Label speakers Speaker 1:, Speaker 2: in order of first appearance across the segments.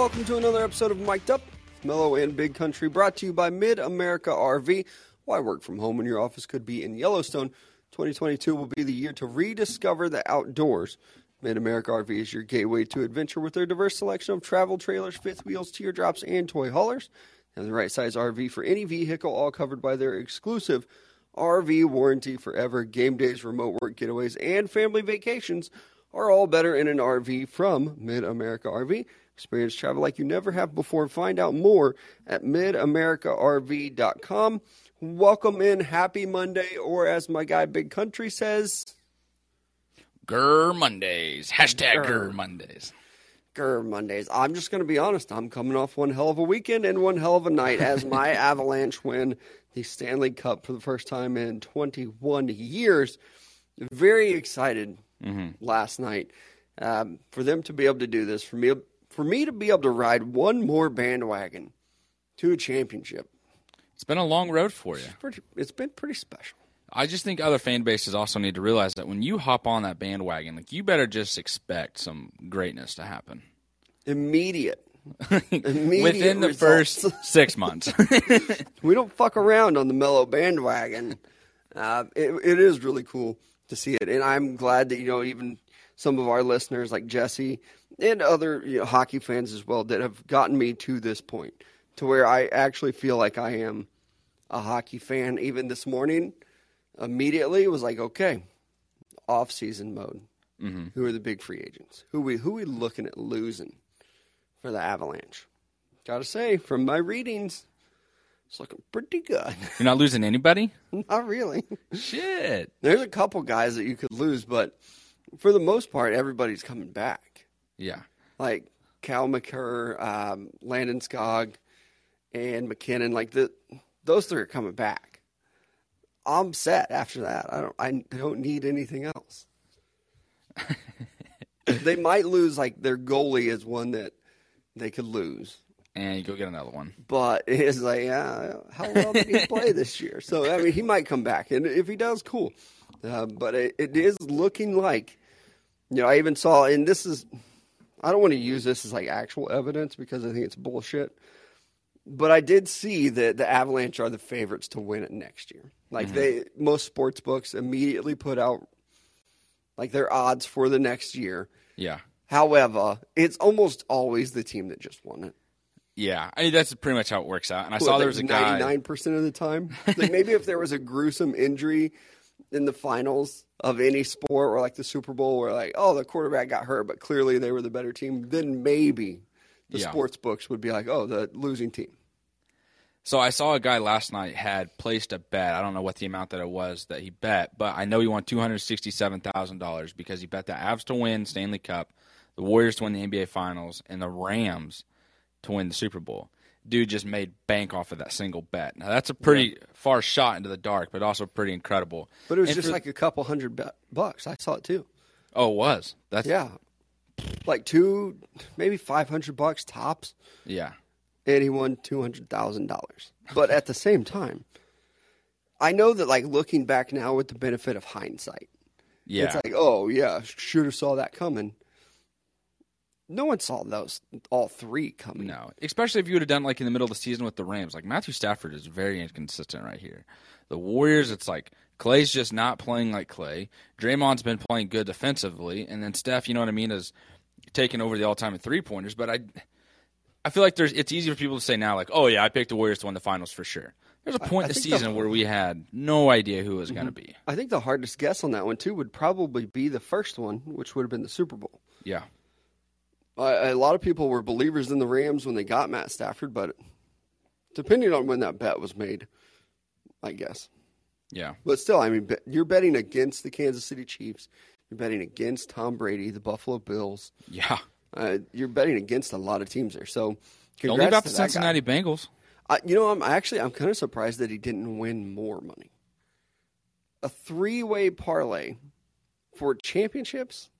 Speaker 1: welcome to another episode of Mic'd Up, Mellow and Big Country, brought to you by Mid America RV. Why work from home when your office could be in Yellowstone? 2022 will be the year to rediscover the outdoors. Mid America RV is your gateway to adventure with their diverse selection of travel trailers, fifth wheels, teardrops, and toy haulers. And the right size RV for any vehicle, all covered by their exclusive RV warranty forever. Game days, remote work getaways, and family vacations are all better in an RV from Mid America RV. Experience travel like you never have before. Find out more at midamericarv.com. Welcome in. Happy Monday, or as my guy Big Country says,
Speaker 2: Grr Mondays. Hashtag.
Speaker 1: Grr
Speaker 2: Mondays.
Speaker 1: Grr Mondays. I'm just going to be honest. I'm coming off one hell of a weekend and one hell of a night as my Avalanche win the Stanley Cup for the first time in 21 years. Very excited last night um, for them to be able to do this. For me, for me to be able to ride one more bandwagon to a championship.
Speaker 2: It's been a long road for you.
Speaker 1: Pretty, it's been pretty special.
Speaker 2: I just think other fan bases also need to realize that when you hop on that bandwagon, like you better just expect some greatness to happen
Speaker 1: Immediate. Immediate
Speaker 2: within the
Speaker 1: results.
Speaker 2: first six months.
Speaker 1: we don't fuck around on the mellow bandwagon. Uh, it, it is really cool to see it, and I'm glad that you know even some of our listeners like Jesse and other you know, hockey fans as well that have gotten me to this point to where I actually feel like I am a hockey fan. Even this morning, immediately was like, okay, off season mode. Mm-hmm. Who are the big free agents? Who we who we looking at losing for the Avalanche? Got to say, from my readings, it's looking pretty good.
Speaker 2: You're not losing anybody?
Speaker 1: Not really.
Speaker 2: Shit.
Speaker 1: There's a couple guys that you could lose, but for the most part, everybody's coming back.
Speaker 2: Yeah.
Speaker 1: Like Cale Makar, um, Landeskog, and MacKinnon. Like the those three are coming back. I'm set after that. I don't. I don't need anything else. they might lose. Like their goalie is one that they could lose.
Speaker 2: And you go get another one.
Speaker 1: but it's like, yeah, how well did he play this year? So I mean, he might come back, and if he does, cool. Uh, but it, it is looking like, you know, I even saw, and this is, I don't want to use this as like actual evidence because I think it's bullshit. But I did see that the Avalanche are the favorites to win it next year. Like mm-hmm. they, most sports books immediately put out like their odds for the next year.
Speaker 2: Yeah.
Speaker 1: However, it's almost always the team that just won it.
Speaker 2: Yeah. I mean, that's pretty much how it works out. And I saw there was a guy.
Speaker 1: ninety-nine percent of the time. Like maybe if there was a gruesome injury in the finals of any sport, or like the Super Bowl, where like, oh, the quarterback got hurt, but clearly they were the better team, then maybe the
Speaker 2: Yeah.
Speaker 1: sports books would be like, oh, the losing team.
Speaker 2: So I saw a guy last night had placed a bet. I don't know what the amount that it was that he bet, but I know he won two hundred sixty-seven thousand dollars because he bet the Avs to win Stanley Cup, the Warriors to win the NBA Finals, and the Rams to win the Super Bowl. Dude just made bank off of that single bet. Now that's a pretty far shot into the dark, but also pretty incredible.
Speaker 1: But it was
Speaker 2: And
Speaker 1: just
Speaker 2: for-
Speaker 1: like a couple hundred bu- bucks. I saw it too.
Speaker 2: oh, it was that's
Speaker 1: Yeah, like two, maybe five hundred bucks tops.
Speaker 2: yeah.
Speaker 1: and he won two hundred thousand dollars. But at the same time, I know that like looking back now with the benefit of hindsight,
Speaker 2: Yeah.
Speaker 1: it's like, oh yeah, should have saw that coming. No one saw those all three coming.
Speaker 2: No, especially if you would have done like in the middle of the season with the Rams. Like Matthew Stafford is very inconsistent right here. The Warriors, it's like Klay's just not playing like Klay. Draymond's been playing good defensively, and then Steph, you know what I mean, is taking over the all-time three pointers. But I, I feel like there's it's easy for people to say now, like, oh yeah, I picked the Warriors to win the finals for sure. There's a point
Speaker 1: I
Speaker 2: in the
Speaker 1: think the-
Speaker 2: season where we had no idea who it was going to mm-hmm. be.
Speaker 1: I think the hardest guess on that one too would probably be the first one, which would have been the Super Bowl.
Speaker 2: Yeah,
Speaker 1: A a lot of people were believers in the Rams when they got Matt Stafford, but depending on when that bet was made, I guess.
Speaker 2: yeah,
Speaker 1: But still, I mean, you're betting against the Kansas City Chiefs. You're betting against Tom Brady, the Buffalo Bills.
Speaker 2: yeah.
Speaker 1: Uh, you're betting against a lot of teams there. So,
Speaker 2: Only about
Speaker 1: to
Speaker 2: the
Speaker 1: that guy.
Speaker 2: Cincinnati Bengals.
Speaker 1: I, you know, I'm actually I'm kind of surprised that he didn't win more money. A three-way parlay for championships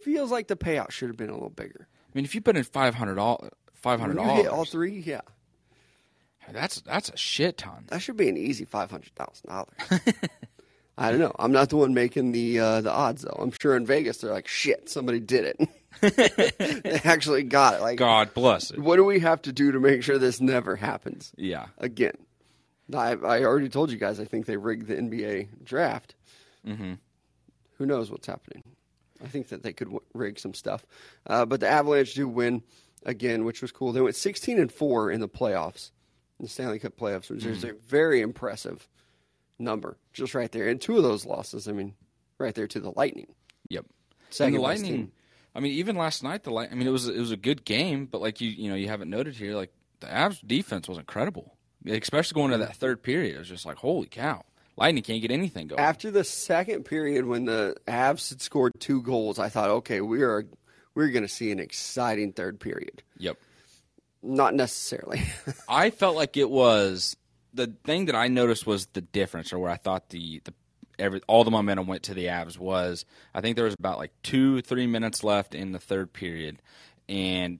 Speaker 1: feels like the payout should have been a little bigger.
Speaker 2: I mean, if you put in five hundred all five hundred
Speaker 1: hit all three, yeah,
Speaker 2: that's that's a shit ton.
Speaker 1: that should be an easy five hundred thousand dollars. I don't know. I'm not the one making the uh, the odds though. I'm sure in Vegas they're like, shit, somebody did it. they actually got it. Like,
Speaker 2: God bless it.
Speaker 1: what do we have to do to make sure this never happens
Speaker 2: Yeah.
Speaker 1: again? I, I already told you guys. I think they rigged the NBA draft.
Speaker 2: Mm-hmm.
Speaker 1: Who knows what's happening? I think that they could w- rig some stuff. Uh, but the Avalanche do win again, which was cool. They went 16 and four in the playoffs, in the Stanley Cup playoffs, which is a very impressive number, just right there. And two of those losses, I mean, right there to the Lightning.
Speaker 2: Yep.
Speaker 1: Second
Speaker 2: and the Lightning.
Speaker 1: team.
Speaker 2: I mean, even last night, the light. I mean, it was it was a good game, but like you you know you haven't noted here, like the Avs defense was incredible, especially going to that third period. It was just like holy cow, Lightning can't get anything going.
Speaker 1: After the second period, when the Avs had scored two goals, I thought, okay, we are we're going to see an exciting third period.
Speaker 2: yep.
Speaker 1: Not necessarily.
Speaker 2: I felt like it was the thing that I noticed was the difference, or where I thought the the every all the momentum went to the Avs was I think there was about like two three minutes left in the third period, and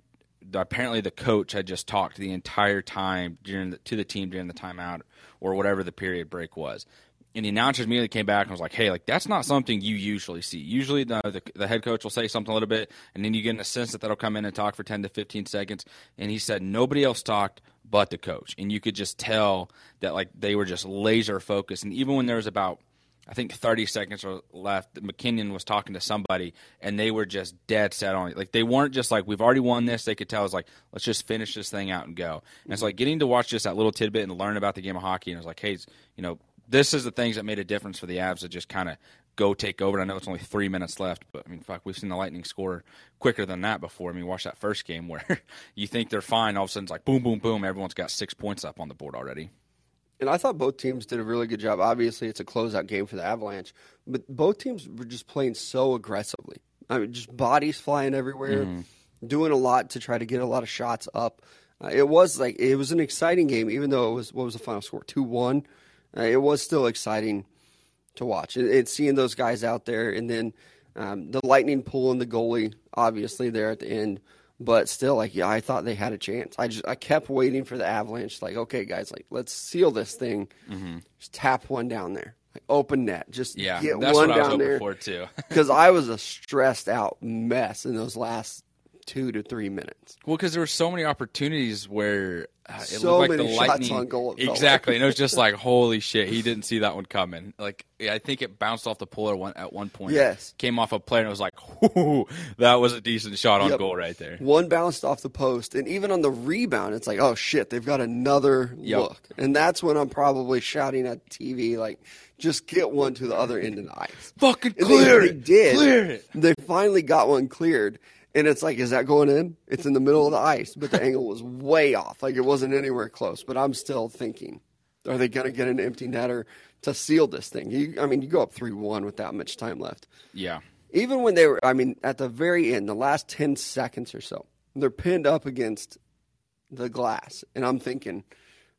Speaker 2: apparently the coach had just talked the entire time during the, to the team during the timeout or whatever the period break was. And the announcers immediately came back and was like, "Hey, like that's not something you usually see. Usually, the, the the head coach will say something a little bit, and then you get an assistant that'll come in and talk for ten to fifteen seconds." And he said nobody else talked but the coach, and you could just tell that like they were just laser focused. And even when there was about I think 30 seconds or left. MacKinnon was talking to somebody, and they were just dead set on it. Like they weren't just like we've already won this. They could tell it's like let's just finish this thing out and go. And it's mm-hmm. like getting to watch just that little tidbit and learn about the game of hockey. And it's like, hey, you know, this is the things that made a difference for the Avs to just kind of go take over. And I know it's only three minutes left, but I mean, fuck, we've seen the Lightning score quicker than that before. I mean, watch that first game where you think they're fine, all of a sudden it's like boom, boom, boom. Everyone's got six points up on the board already.
Speaker 1: And I thought both teams did a really good job. Obviously, it's a closeout game for the Avalanche, but both teams were just playing so aggressively. I mean, just bodies flying everywhere, doing a lot to try to get a lot of shots up. Uh, it was like it was an exciting game, even though it was what was the final score two one. Uh, it was still exciting to watch and, and seeing those guys out there, and then um, the Lightning pulling the goalie, obviously there at the end. But still, like yeah, I thought they had a chance. I just I kept waiting for the Avalanche. Like, okay, guys, like let's seal this thing. Mm-hmm. Just tap one down there, like open net. Just
Speaker 2: Yeah,
Speaker 1: get
Speaker 2: that's
Speaker 1: one
Speaker 2: what I was
Speaker 1: down
Speaker 2: hoping
Speaker 1: there.
Speaker 2: for too.
Speaker 1: Because I was a stressed out mess in those last two to three minutes.
Speaker 2: Well, because there were so many opportunities where uh, it
Speaker 1: So
Speaker 2: looked like the lightning
Speaker 1: on goal,
Speaker 2: exactly, and it was just like, holy shit, he didn't see that one coming. Like, I think it bounced off the puller one at one point.
Speaker 1: Yes.
Speaker 2: came off a player, and it was like, Whoo, that was a decent shot on
Speaker 1: Yep.
Speaker 2: goal right there.
Speaker 1: One bounced off the post, and even on the rebound, it's like, oh shit, they've got another
Speaker 2: Yep.
Speaker 1: look, and that's when I'm probably shouting at TV, like, just get one to the other end of the ice.
Speaker 2: Fucking clear it,
Speaker 1: they did.
Speaker 2: clear it.
Speaker 1: They finally got one cleared, and it's like, is that going in? It's in the middle of the ice, but the angle was way off. Like it wasn't anywhere close. But I'm still thinking, are they going to get an empty netter to seal this thing? You, I mean, you go up three one with that much time left.
Speaker 2: Yeah,
Speaker 1: Even when they were, I mean, at the very end, the last ten seconds or so, they're pinned up against the glass, and I'm thinking,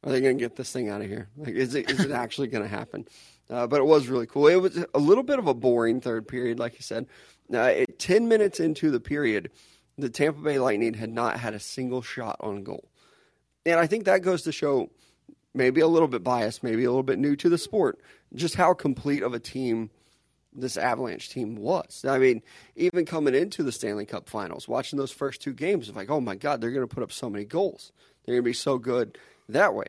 Speaker 1: are they going to get this thing out of here? Like, is it is it actually going to happen? Uh, but it was really cool. It was a little bit of a boring third period, like you said. Uh, it, Ten minutes into the period, the Tampa Bay Lightning had not had a single shot on goal, and I think that goes to show maybe a little bit biased, maybe a little bit new to the sport, just how complete of a team this Avalanche team was. I mean, even coming into the Stanley Cup Finals, watching those first two games, it's like, oh my God, they're going to put up so many goals. They're going to be so good that way.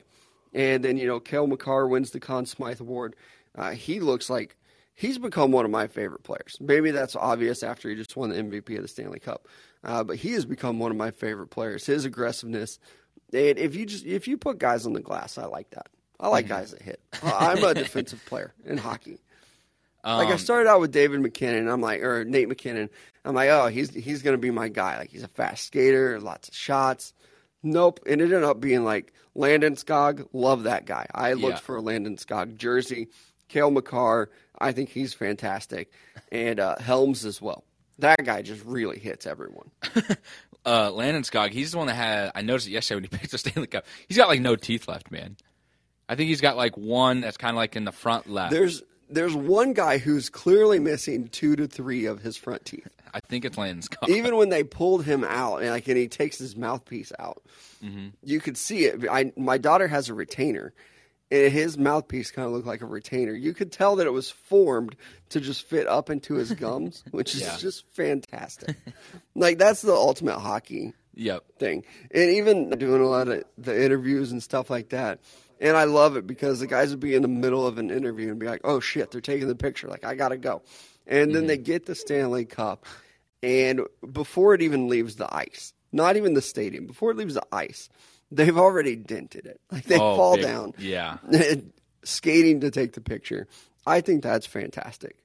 Speaker 1: And then you know, Cale Makar wins the Conn Smythe Award. Uh, he looks like he's become one of my favorite players. Maybe that's obvious after he just won the MVP of the Stanley Cup, uh, but he has become one of my favorite players. His aggressiveness. And if you just if you put guys on the glass, I like that. I like guys that hit. I'm a defensive player in hockey. Like I
Speaker 2: Um,
Speaker 1: started out with David MacKinnon, I'm like, or Nate MacKinnon. I'm like, oh, he's he's gonna be my guy. Like he's a fast skater, lots of shots. Nope, it ended up being like Landeskog. Love that guy. I looked
Speaker 2: Yeah.
Speaker 1: for a Landeskog jersey. Cale Makar, I think he's fantastic, and uh, Helms as well. That guy just really hits everyone.
Speaker 2: uh, Landeskog, he's the one that had. I noticed it yesterday when he picked the Stanley Cup. He's got like no teeth left, man. I think he's got like one that's kind of like in the front left.
Speaker 1: There's there's one guy who's clearly missing two to three of his front teeth.
Speaker 2: I think it's Landeskog.
Speaker 1: even when they pulled him out and like and he takes his mouthpiece out you could see it I, my daughter has a retainer his mouthpiece kind of looked like a retainer. You could tell that it was formed to just fit up into his gums, which is
Speaker 2: Yeah.
Speaker 1: just fantastic. like that's the ultimate hockey
Speaker 2: Yep.
Speaker 1: thing. And even doing a lot of the interviews and stuff like that. And I love it because the guys would be in the middle of an interview and be like, "Oh shit, they're taking the picture. Like I gotta go." And then mm-hmm. they get the Stanley Cup, and before it even leaves the ice, not even the stadium, before it leaves the ice, they've already dented it. Like they
Speaker 2: Oh,
Speaker 1: fall
Speaker 2: big-
Speaker 1: down,
Speaker 2: Yeah.
Speaker 1: skating to take the picture. I think that's fantastic,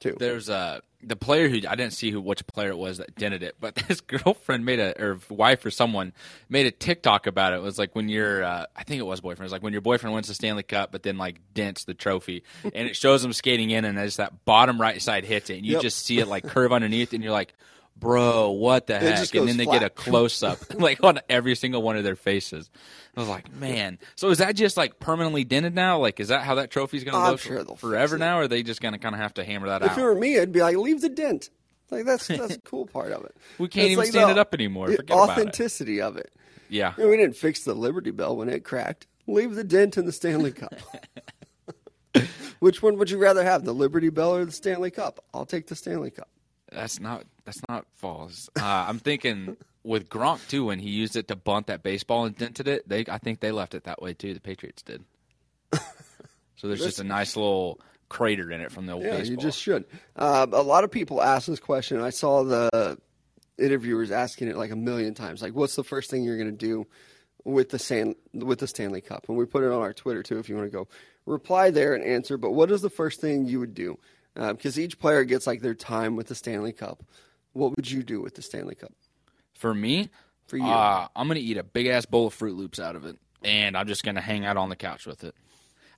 Speaker 1: too.
Speaker 2: There's uh the player who I didn't see who which player it was that dented it, but his girlfriend made a or wife or someone made a TikTok about it. It was like when your uh, I think it was boyfriend. It was like when your boyfriend wins the Stanley Cup, but then like dents the trophy, and it shows him skating in, and as that bottom right side hits it, and you
Speaker 1: Yep.
Speaker 2: just see it like curve underneath, and you're like. Bro, what the heck? And then they
Speaker 1: flat.
Speaker 2: get a close up, like on every single one of their faces. I was like, man. So is that just like permanently dented now? Like, is that how that trophy's going to look
Speaker 1: sure
Speaker 2: forever now? Or are they just going to kind of have to hammer that
Speaker 1: if
Speaker 2: out?
Speaker 1: it were me, I'd be like, "Leave the dent." Like that's that's the cool part of it.
Speaker 2: We can't
Speaker 1: It's
Speaker 2: even
Speaker 1: like
Speaker 2: stand
Speaker 1: the-
Speaker 2: it up anymore. Forget about it.
Speaker 1: authenticity of it.
Speaker 2: Yeah.
Speaker 1: You know, we didn't fix the Liberty Bell when it cracked. Leave the dent in the Stanley Cup. Which one would you rather have, the Liberty Bell or the Stanley Cup? I'll take the Stanley Cup.
Speaker 2: That's not that's not false. Uh, I'm thinking with Gronk too when he used it to bunt that baseball and dented it. They I think they left it that way too. The Patriots did. so there's just a nice little crater in it from the old
Speaker 1: Yeah,
Speaker 2: baseball.
Speaker 1: you just should. Um, a lot of people ask this question. I saw the interviewers asking it like a million times. Like, what's the first thing you're going to do with the Stan- with the Stanley Cup? And we put it on our Twitter too. If you want to go reply there and answer. But what is the first thing you would do? Because each player gets like their time with the Stanley Cup. What would you do with the Stanley Cup?
Speaker 2: For me,
Speaker 1: For you.
Speaker 2: uh, I'm gonna eat a big ass bowl of Froot Loops out of it, and I'm just gonna hang out on the couch with it.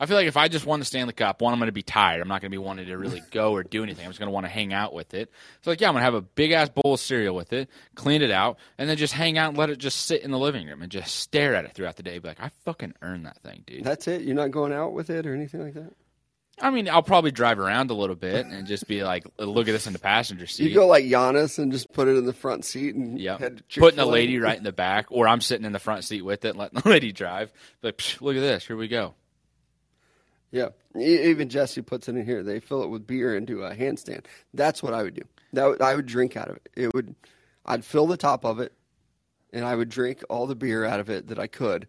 Speaker 2: I feel like if I just won the Stanley Cup, one, I'm gonna be tired. I'm not gonna be wanting to really go or do anything. I'm just gonna want to hang out with it. So like, yeah, I'm gonna have a big ass bowl of cereal with it, clean it out, and then just hang out and let it just sit in the living room and just stare at it throughout the day. Be like, I fucking earned that thing, dude.
Speaker 1: That's it. You're not going out with it or anything like that.
Speaker 2: I mean, I'll probably drive around a little bit and just be like, look at this in the passenger seat.
Speaker 1: You go like Giannis and just put it in the front seat and
Speaker 2: Yeah, putting a lady right in the back, or I'm sitting in the front seat with it, and letting the lady drive. Like, look at this, here we go.
Speaker 1: Yeah, even Jesse puts it in here. They fill it with beer and do a handstand. That's what I would do. That would, I would drink out of it. It would, I'd fill the top of it, and I would drink all the beer out of it that I could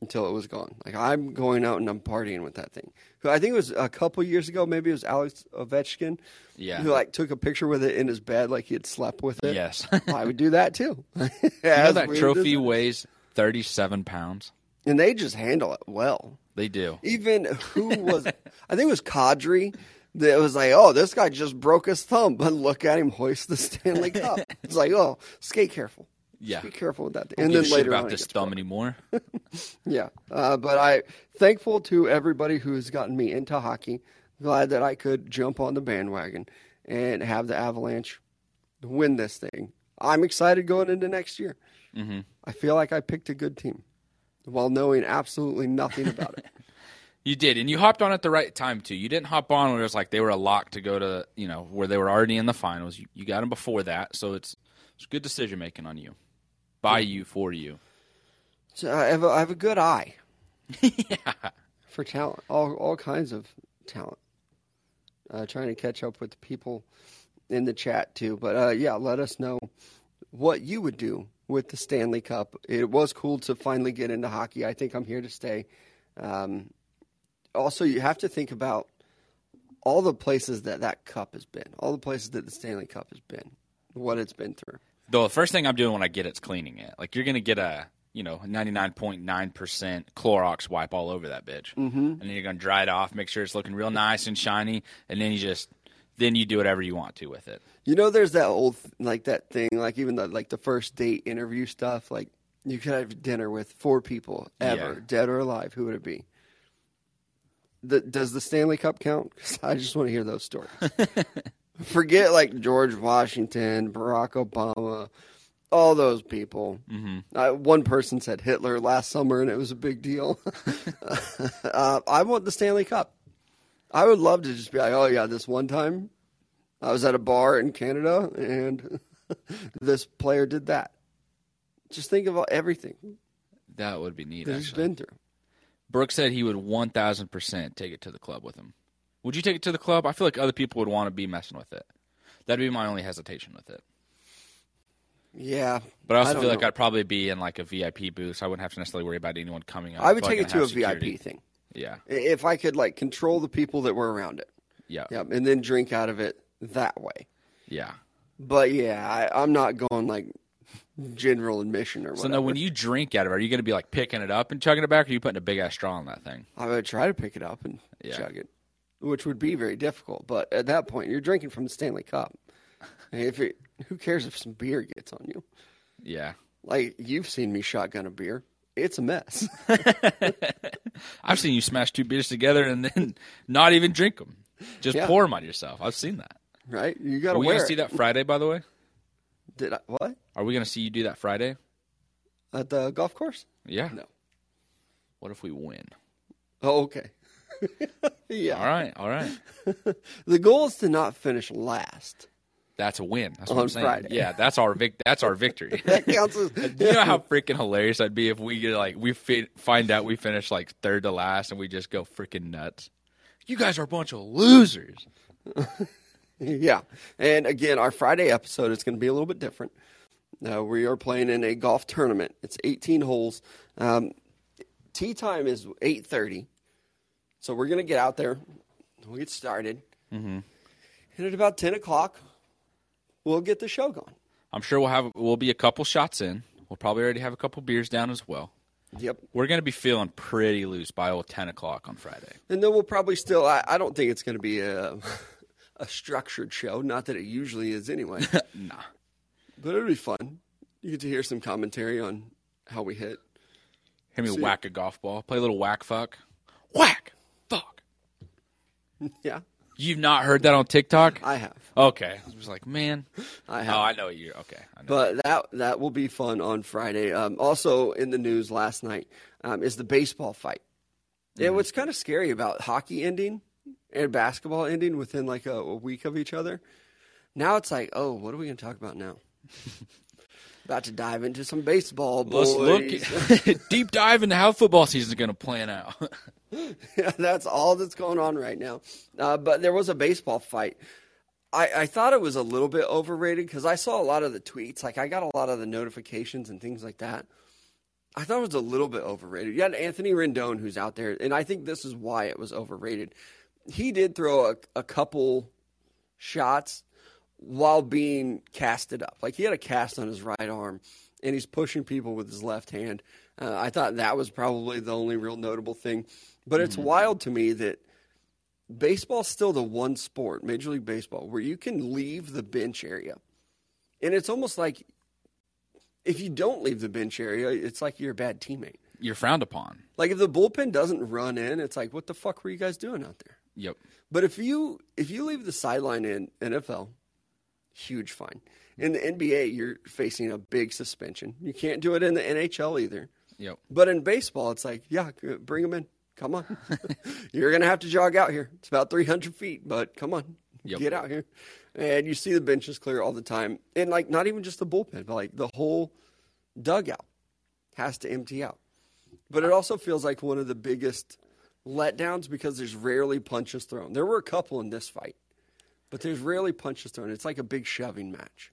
Speaker 1: until it was gone. Like I'm going out and I'm partying with that thing. Who I think it was a couple years ago. Maybe it was Alex Ovechkin.
Speaker 2: Yeah.
Speaker 1: Who like took a picture with it in his bed, like he had slept with it.
Speaker 2: Yes.
Speaker 1: I would do that too.
Speaker 2: You know that trophy weighs 37 pounds.
Speaker 1: and they just handle it well.
Speaker 2: They do.
Speaker 1: Even who was I think it was Kadri that was like, oh, this guy just broke his thumb, but look at him hoist the Stanley Cup. It's like, oh, skate careful.
Speaker 2: Yeah.
Speaker 1: Be careful with that.
Speaker 2: And
Speaker 1: And
Speaker 2: then
Speaker 1: later
Speaker 2: about
Speaker 1: on,
Speaker 2: this thumb anymore.
Speaker 1: yeah, uh, but I thankful to everybody who has gotten me into hockey. Glad that I could jump on the bandwagon and have the Avalanche win this thing. I'm excited going into next year.
Speaker 2: hmm
Speaker 1: I feel like I picked a good team while knowing absolutely nothing about it.
Speaker 2: You did, and you hopped on at the right time too. You didn't hop on when it was like they were a lock to go to, you know, where they were already in the finals. You, you got them before that, so it's it's good decision making on you, by you for you.
Speaker 1: So I have a, I have a good eye
Speaker 2: yeah.
Speaker 1: for talent, all all kinds of talent. Uh, trying to catch up with the people in the chat too, but uh, yeah, let us know what you would do with the Stanley Cup. It was cool to finally get into hockey. I think I'm here to stay. Um, also, you have to think about all the places that that cup has been, all the places that the Stanley Cup has been, what it's been through.
Speaker 2: Though the first thing I'm doing when I get it's cleaning it. Like you're gonna get a you know 99.9 percent Clorox wipe all over that bitch, mm-hmm. and then you're gonna dry it off, make sure it's looking real nice and shiny, and then you just then you do whatever you want to with it.
Speaker 1: You know, there's that old like that thing, like even the like the first date interview stuff. Like you could have dinner with four people ever,
Speaker 2: Yeah.
Speaker 1: dead or alive. Who would it be? The, does the Stanley Cup count? 'Cause I just want to hear those stories. Forget like George Washington, Barack Obama, all those people. Mm-hmm. Uh, one person said Hitler last summer, and it was a big deal. uh, I want the Stanley Cup. I would love to just be like, oh yeah, this one time I was at a bar in Canada and this player did that. Just think about everything
Speaker 2: That would be neat.
Speaker 1: that he's
Speaker 2: Actually.
Speaker 1: been through.
Speaker 2: Brooks said he would one thousand percent take it to the club with him. Would you take it to the club? I feel like other people would want to be messing with it. That'd be my only hesitation with it.
Speaker 1: Yeah,
Speaker 2: But I also
Speaker 1: don't
Speaker 2: feel like. I'd probably be in like a VIP booth, so I wouldn't have to necessarily worry about anyone coming up.
Speaker 1: I would take it
Speaker 2: gonna
Speaker 1: a
Speaker 2: have
Speaker 1: VIP thing
Speaker 2: Yeah,
Speaker 1: if I could like control the people that were around it.
Speaker 2: yeah,
Speaker 1: Yep, and then drink out of it that way.
Speaker 2: yeah.
Speaker 1: But yeah, I, I'm not going like general admission or whatever.
Speaker 2: So now, when you drink out of it, are you going to be like picking it up and chugging it back, or are you putting a big ass straw in that thing?
Speaker 1: I would try to pick it up and
Speaker 2: Yeah.
Speaker 1: chug it, which would be very difficult. But at that point, you're drinking from the Stanley Cup. If it, who cares if some beer gets on you?
Speaker 2: Yeah,
Speaker 1: Like you've seen me shotgun a beer. It's a mess.
Speaker 2: I've seen you smash two beers together and then not even drink them, just
Speaker 1: Yeah.
Speaker 2: pour them on yourself. I've seen that.
Speaker 1: right? You got
Speaker 2: Are
Speaker 1: to
Speaker 2: we going to
Speaker 1: it.
Speaker 2: see that Friday? By the way,
Speaker 1: Did I, what
Speaker 2: are we going to see you do that Friday?
Speaker 1: at the golf course?
Speaker 2: Yeah.
Speaker 1: No.
Speaker 2: What if we win?
Speaker 1: Oh, okay. yeah.
Speaker 2: All right, all right.
Speaker 1: The goal is to not finish last.
Speaker 2: That's a win. That's what
Speaker 1: On
Speaker 2: I'm saying.
Speaker 1: Friday.
Speaker 2: Yeah, that's our vic- That's our victory.
Speaker 1: That counts as
Speaker 2: Do you know how freaking hilarious that'd be if we get like we fi- find out we finish like third to last and we just go freaking nuts? You guys are a bunch of losers.
Speaker 1: Yeah. And again, our Friday episode is going to be a little bit different. Uh, we are playing in a golf tournament. It's 18 holes. Um, tee time is 8:30. So we're going to get out there. We'll get started. Mm-hmm. And at about 10 o'clock, we'll get the show going.
Speaker 2: I'm sure we'll have we'll be a couple shots in. We'll probably already have a couple beers down as well.
Speaker 1: Yep.
Speaker 2: We're gonna be feeling pretty loose by old ten o'clock on Friday.
Speaker 1: And then we'll probably still, I, I don't think it's going to be a, a structured show. Not that it usually is anyway.
Speaker 2: Nah.
Speaker 1: but it'll be fun. You get to hear some commentary on how we hit.
Speaker 2: Hear me
Speaker 1: See-
Speaker 2: whack a golf ball. Play a little whack fuck. Whack.
Speaker 1: Yeah,
Speaker 2: You've not heard that on TikTok?
Speaker 1: I have.
Speaker 2: Okay. I was like, man.
Speaker 1: I have.
Speaker 2: Oh, I know you. Okay. I know.
Speaker 1: But that that will be fun on Friday. Um, also in the news last night um, is the baseball fight. Yeah, what's kind of scary about hockey ending and basketball ending within like a, a week of each other. Now it's like, oh, what are we going to talk about now? about to dive into some baseball.
Speaker 2: Let's look deep dive into how football season is going to plan out.
Speaker 1: Yeah, that's all that's going on right now. Uh, but there was a baseball fight. I, I thought it was a little bit overrated because I saw a lot of the tweets. Like I got a lot of the notifications and things like that. I thought it was a little bit overrated. You had Anthony Rendon who's out there, and I think this is why it was overrated. He did throw a, a couple shots while being casted up. Like he had a cast on his right arm, and he's pushing people with his left hand. Uh, I thought that was probably the only real notable thing. But it's mm-hmm. wild to me that baseball's still the one sport, Major League Baseball, where you can leave the bench area. And it's almost like if you don't leave the bench area, it's like you're a bad teammate.
Speaker 2: You're frowned upon.
Speaker 1: Like if the bullpen doesn't run in, it's like, what the fuck were you guys doing out there?
Speaker 2: Yep.
Speaker 1: But if you if you leave the sideline in NFL, huge fine. In the NBA, you're facing a big suspension. You can't do it in the NHL either.
Speaker 2: Yep.
Speaker 1: But in baseball, it's like, yeah, bring them in. Come on. you're going to have to jog out here. It's about 300 feet, but come on.
Speaker 2: Yep.
Speaker 1: Get out here. And you see the benches clear all the time. And like, not even just the bullpen, but like the whole dugout has to empty out. But it also feels like one of the biggest letdowns because there's rarely punches thrown. There were a couple in this fight, but there's rarely punches thrown. It's like a big shoving match.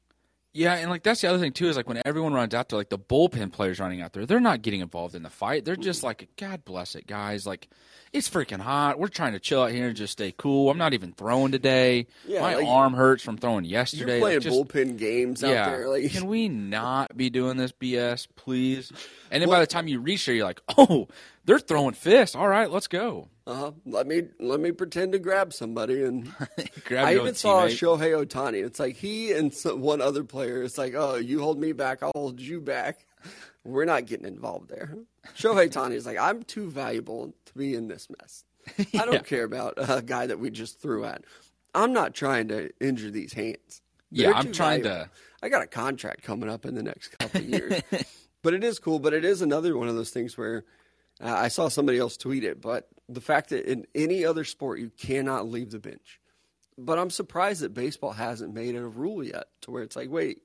Speaker 2: Yeah, and like that's the other thing too is like when everyone runs out there, like the bullpen players running out there, they're not getting involved in the fight. They're just like, God bless it, guys. Like it's freaking hot. We're trying to chill out here and just stay cool. I'm not even throwing today.
Speaker 1: Yeah,
Speaker 2: My
Speaker 1: like-
Speaker 2: arm hurts from throwing
Speaker 1: You're
Speaker 2: yesterday.
Speaker 1: playing
Speaker 2: Like, just-
Speaker 1: bullpen games out
Speaker 2: yeah.
Speaker 1: there. Like,
Speaker 2: Can we not be doing this BS, please? And then by the time you reach there, you're like, oh, they're throwing fists. All right, let's go.
Speaker 1: uh, let me let me pretend to grab somebody and
Speaker 2: Grab
Speaker 1: I even saw
Speaker 2: teammate.
Speaker 1: Shohei Ohtani. It's like he and some, one other player. It's like, oh, you hold me back, I'll hold you back. We're not getting involved there. Shohei Ohtani is like, I'm too valuable to be in this mess. I don't care about a guy that we just threw at. I'm not trying to injure these hands.
Speaker 2: Yeah,
Speaker 1: They're
Speaker 2: I'm trying
Speaker 1: valuable.
Speaker 2: to-
Speaker 1: I got a contract coming up in the next couple of years. but it is cool. But it is another one of those things where uh, I saw somebody else tweet it. But the fact that in any other sport you cannot leave the bench. But I'm surprised that baseball hasn't made it a rule yet to where it's like, wait,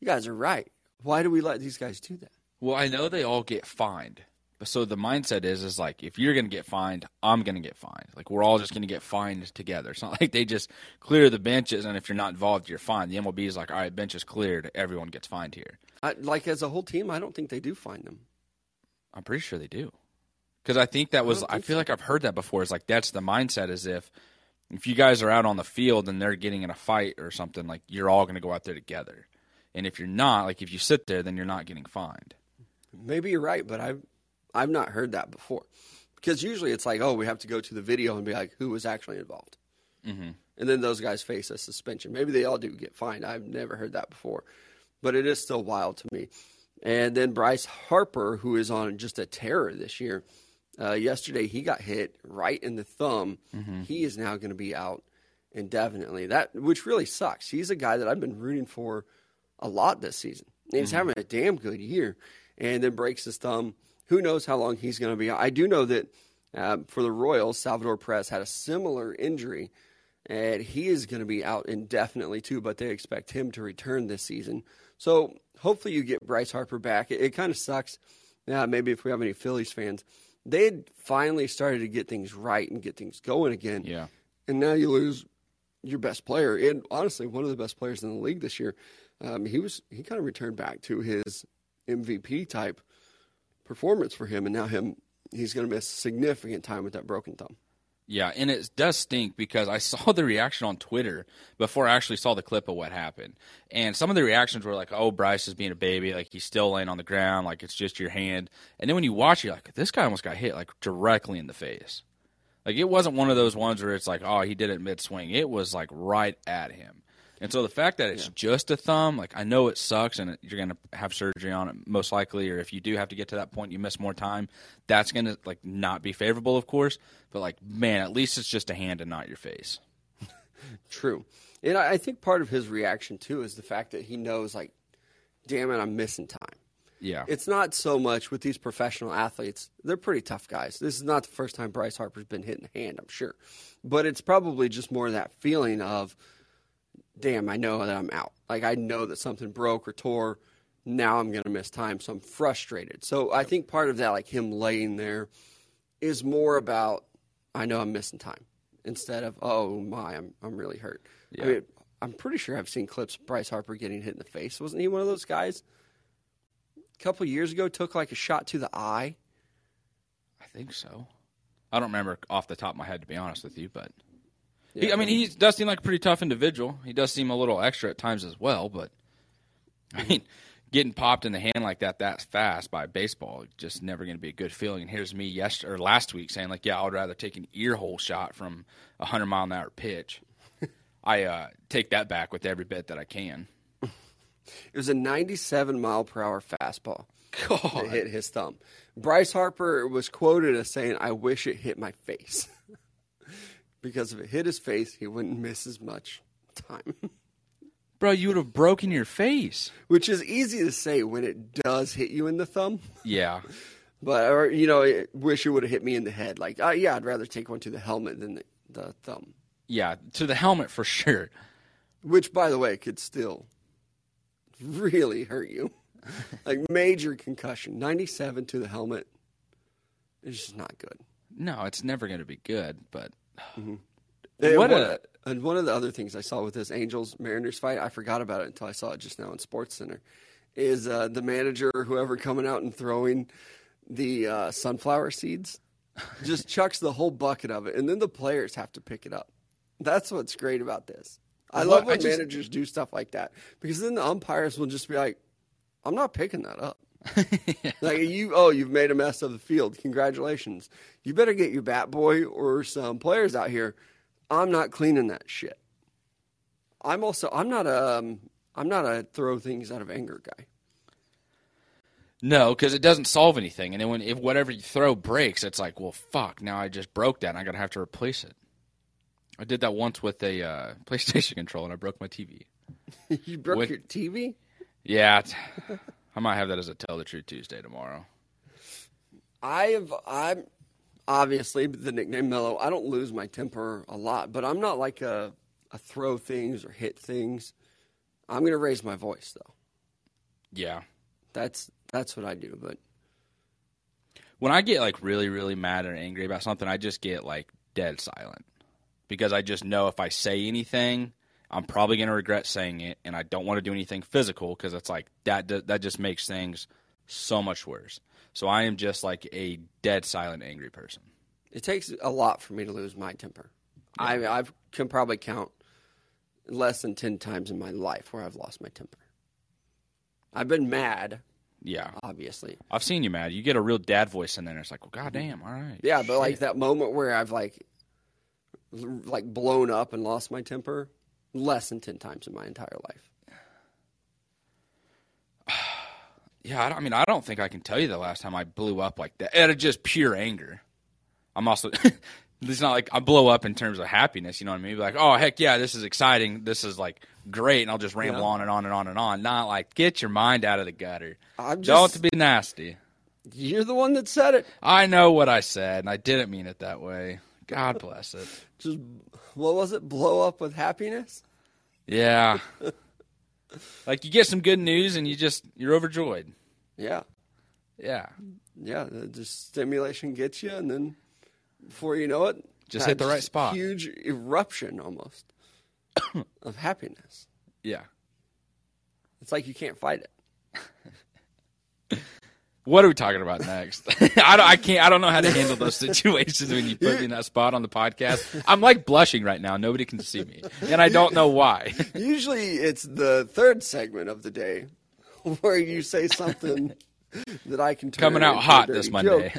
Speaker 1: you guys are right. Why do we let these guys do that?
Speaker 2: Well, I know they all get fined But so the mindset is is like if you're gonna get fined, I'm gonna get fined. Like we're all just gonna get fined together. It's not like they just clear the benches and if you're not involved, you're fined. The MLB is like, all right, bench is cleared, everyone gets fined here.
Speaker 1: I, like as a whole team, I don't think they do find them.
Speaker 2: I'm pretty sure they do. Because I think that was
Speaker 1: don't
Speaker 2: I, feel
Speaker 1: so.
Speaker 2: like I've heard that before. It's like that's the mindset is if if you guys are out on the field and they're getting in a fight or something, like you're all gonna go out there together. And if you're not, like if you sit there, then you're not getting fined.
Speaker 1: Maybe you're right, but I've I've not heard that before. Because usually it's like, oh, we have to go to the video and be like, who was actually involved,
Speaker 2: Mm-hmm.
Speaker 1: and then those guys face a suspension. Maybe they all do get fined. I've never heard that before, but it is still wild to me. And then Bryce Harper, who is on just a terror this year, uh, yesterday he got hit right in the thumb. He is now going to be out indefinitely. That which really sucks. He's a guy that I've been rooting for a lot this season. He's having a damn good year, and then breaks his thumb. Who knows how long he's going to be out? I do know that uh, for the Royals, Salvador Perez had a similar injury, and he is going to be out indefinitely too. But they expect him to return this season. So hopefully you get Bryce Harper back. It, it kind of sucks. Yeah, maybe if we have any Phillies fans, they had finally started to get things right and get things going again
Speaker 2: Yeah.
Speaker 1: and now you lose your best player, and honestly, one of the best players in the league this year. Um, he was he kind of returned back to his MVP type performance for him, and now him he's going to miss significant time with that broken thumb.
Speaker 2: Yeah, and it does stink because I saw the reaction on Twitter before I actually saw the clip of what happened. And some of the reactions were like, oh, Bryce is being a baby. Like, he's still laying on the ground. Like, it's just your hand. And then when you watch you're like, this guy almost got hit, like, directly in the face. Like, it wasn't one of those ones where it's like, oh, he did it mid swing. It was, like, right at him. And so the fact that it's just a thumb, like, I know it sucks and you're going to have surgery on it most likely. Or if you do have to get to that point, you miss more time. That's going to, like, not be favorable, of course. But, like, man, at least it's just a hand and not your face.
Speaker 1: True, and I, I think part of his reaction too is the fact that he knows, like, damn it, I'm missing time.
Speaker 2: Yeah.
Speaker 1: It's not so much with these professional athletes. They're pretty tough guys. This is not the first time Bryce Harper's been hit in the hand, I'm sure. But it's probably just more that feeling of, damn, I know that I'm out. Like, I know that something broke or tore. Now I'm going to miss time. So I'm frustrated. So I think part of that, like him laying there, is more about, I know I'm missing time instead of, oh my, I'm, I'm really hurt. I mean, I'm pretty sure I've seen clips of Bryce Harper getting hit in the face. Wasn't he one of those guys? a couple years ago took like a shot to the eye.
Speaker 2: I think so. I don't remember off the top of my head, to be honest with you, but
Speaker 1: Yeah.
Speaker 2: he, I mean, he does seem like a pretty tough individual. He does seem a little extra at times as well, but I mean, getting popped in the hand like that that fast by baseball just never going to be a good feeling. And here's me yesterday or last week saying like, yeah, I would rather take an ear hole shot from a hundred mile an hour pitch. I uh, take that back with every bit that I can.
Speaker 1: It was a 97 mile per hour fastball that hit his thumb. Bryce Harper was quoted as saying, "I wish it hit my face." Because if it hit his face, he wouldn't miss as much time.
Speaker 2: bro, you would have broken your face.
Speaker 1: Which is easy to say when it does hit you in the thumb.
Speaker 2: Yeah,
Speaker 1: But or you know, I wish it would have hit me in the head. Like, uh, yeah, I'd rather take one to the helmet than the, the thumb.
Speaker 2: yeah, to the helmet for sure.
Speaker 1: Which, by the way, could still really hurt you. like major concussion, ninety-seven to the helmet. It's just not good.
Speaker 2: No, it's never going to be good, but
Speaker 1: And
Speaker 2: What
Speaker 1: one,
Speaker 2: a-
Speaker 1: and one of the other things I saw with this Angels Mariners fight, I forgot about it until I saw it just now in Sports Center, is uh, the manager or whoever coming out and throwing the uh, sunflower seeds, just chucks the whole bucket of it, and then the players have to pick it up. That's what's great about this. I love
Speaker 2: I
Speaker 1: when
Speaker 2: just-
Speaker 1: managers do stuff like that because then the umpires will just be like, "I'm not picking that up." like you, oh, you've made a mess of the field. Congratulations. You better get your bat boy or some players out here. I'm not cleaning that shit. I'm also I'm not a um, I'm not a throw things out of anger guy.
Speaker 2: No, because it doesn't solve anything. And then when if whatever you throw breaks, it's like, well, fuck. Now I just broke that, and I gotta have to replace it. I did that once with a uh, PlayStation controller, and I broke my TV.
Speaker 1: you broke
Speaker 2: What-
Speaker 1: your TV.
Speaker 2: Yeah, I might have that as a Tell the Truth Tuesday tomorrow.
Speaker 1: I have I'm obviously the nickname Mellow. I don't lose my temper a lot, but I'm not like a a throw things or hit things. I'm gonna raise my voice though.
Speaker 2: Yeah.
Speaker 1: That's that's what I do. But
Speaker 2: when I get like really, really mad or angry about something, I just get like dead silent because I just know if I say anything, I'm probably going to regret saying it, and I don't want to do anything physical because it's like that. That just makes things so much worse. So I am just like a dead silent angry person.
Speaker 1: It takes a lot for me to lose my temper. I I can probably count less than ten times in my life where I've lost my temper. I've been mad,
Speaker 2: Yeah,
Speaker 1: obviously.
Speaker 2: I've seen you mad. You get a real dad voice in there. And it's like, well, goddamn, all right.
Speaker 1: Yeah, but like that moment where I've like like blown up and lost my temper, less than ten times in my entire life.
Speaker 2: Yeah, I, don't- I mean, I don't think I can tell you the last time I blew up like that out of just pure anger. I'm also. it's not like I blow up in terms of happiness. You know what I mean? Like, oh heck yeah, this is exciting. This is like great, and I'll just ramble
Speaker 1: Yeah.
Speaker 2: on and on and on and on. Not like get your mind out of the gutter.
Speaker 1: I'm
Speaker 2: Don't
Speaker 1: just
Speaker 2: be nasty.
Speaker 1: you're the one that said it.
Speaker 2: I know what I said, and I didn't mean it that way. God bless it.
Speaker 1: Just what was it? Blow up with happiness?
Speaker 2: Yeah. like you get some good news, and you just you're overjoyed.
Speaker 1: Yeah.
Speaker 2: Yeah.
Speaker 1: Yeah, the just stimulation gets you, and then before you know it,
Speaker 2: Just hit the right spot.
Speaker 1: Huge eruption almost of happiness.
Speaker 2: Yeah.
Speaker 1: It's like you can't fight it.
Speaker 2: What are we talking about next? I, don't, I can't. I don't know how to handle those situations when you put me in that spot on the podcast. I'm like blushing right now. Nobody can see me, and I don't know why.
Speaker 1: Usually, it's the third segment of the day where you say something that I can turn
Speaker 2: Coming out hot this Monday.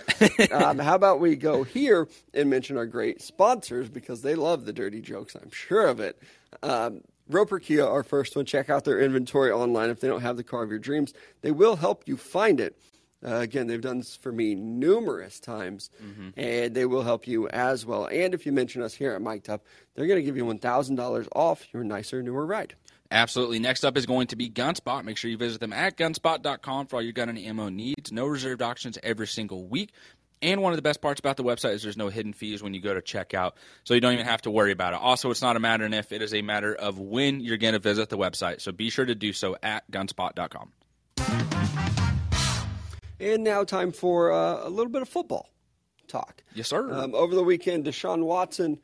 Speaker 1: um, how about we go here and mention our great sponsors because they love the dirty jokes. I'm sure of it. Um, Roper Kia, our first one. Check out their inventory online. If they don't have the car of your dreams, they will help you find it. Uh, again, they've done this for me numerous times, and they will help you as well. And if you mention us here at Mic'd Up, they're going to give you $1,000 off your nicer, newer ride.
Speaker 2: Absolutely. Next up is going to be Gunspot. Make sure you visit them at gunspot.com for all your gun and ammo needs. No reserved auctions every single week. And one of the best parts about the website is there's no hidden fees when you go to checkout, so you don't even have to worry about it. Also, it's not a matter of if, it is a matter of when you're going to visit the website. So be sure to do so at gunspot.com.
Speaker 1: And now, time for uh, a little bit of football talk.
Speaker 2: Yes, sir.
Speaker 1: Um, over the weekend, Deshaun Watson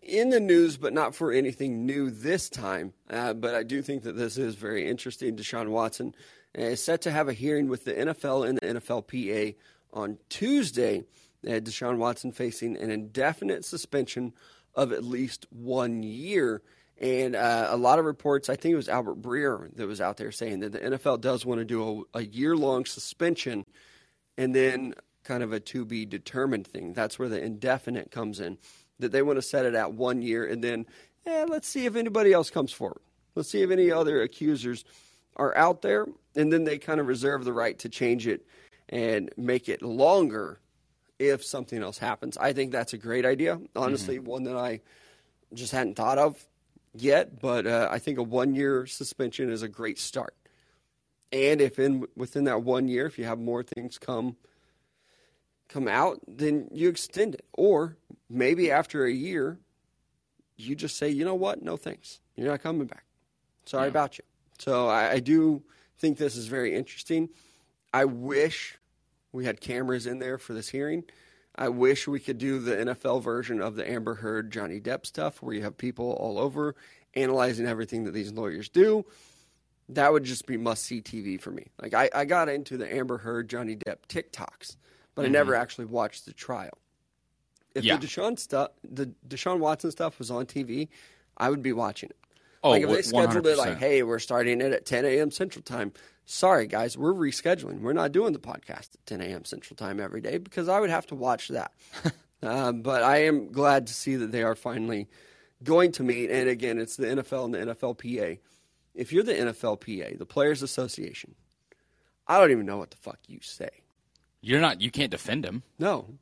Speaker 1: in the news, but not for anything new this time. Uh, but I do think that this is very interesting. Deshaun Watson is set to have a hearing with the NFL and the NFLPA on Tuesday. Uh, Deshaun Watson facing an indefinite suspension of at least one year. And uh, a lot of reports, I think it was Albert Breer that was out there saying that the NFL does want to do a, a year long suspension and then kind of a to be determined thing. That's where the indefinite comes in. That they want to set it at one year and then, eh, let's see if anybody else comes forward. Let's see if any other accusers are out there. And then they kind of reserve the right to change it and make it longer if something else happens. I think that's a great idea. Honestly, one that I just hadn't thought of yet, but uh, I think a one year suspension is a great start. And if in within that one year, if you have more things come come out, then you extend it. Or maybe after a year, you just say, you know what, no thanks, you're not coming back. Sorry about you. So I, I do think this is very interesting. I wish we had cameras in there for this hearing. I wish we could do the NFL version of the Amber Heard Johnny Depp stuff where you have people all over analyzing everything that these lawyers do. That would just be must see TV for me. Like I, I got into the Amber Heard Johnny Depp TikToks, but I never actually watched the trial. If
Speaker 2: Yeah.
Speaker 1: the Deshaun stuff, the Deshaun Watson stuff was on TV, I would be watching it.
Speaker 2: Oh,
Speaker 1: like if they scheduled it like, hey, we're starting it at 10 a.m. Central Time. Sorry, guys, we're rescheduling. We're not doing the podcast at 10 a.m. Central Time every day because I would have to watch that. um, but I am glad to see that they are finally going to meet. And again, it's the NFL and the NFLPA. If you're the NFLPA, the Players Association, I don't even know what the fuck you say.
Speaker 2: You're not. You can't defend him.
Speaker 1: No.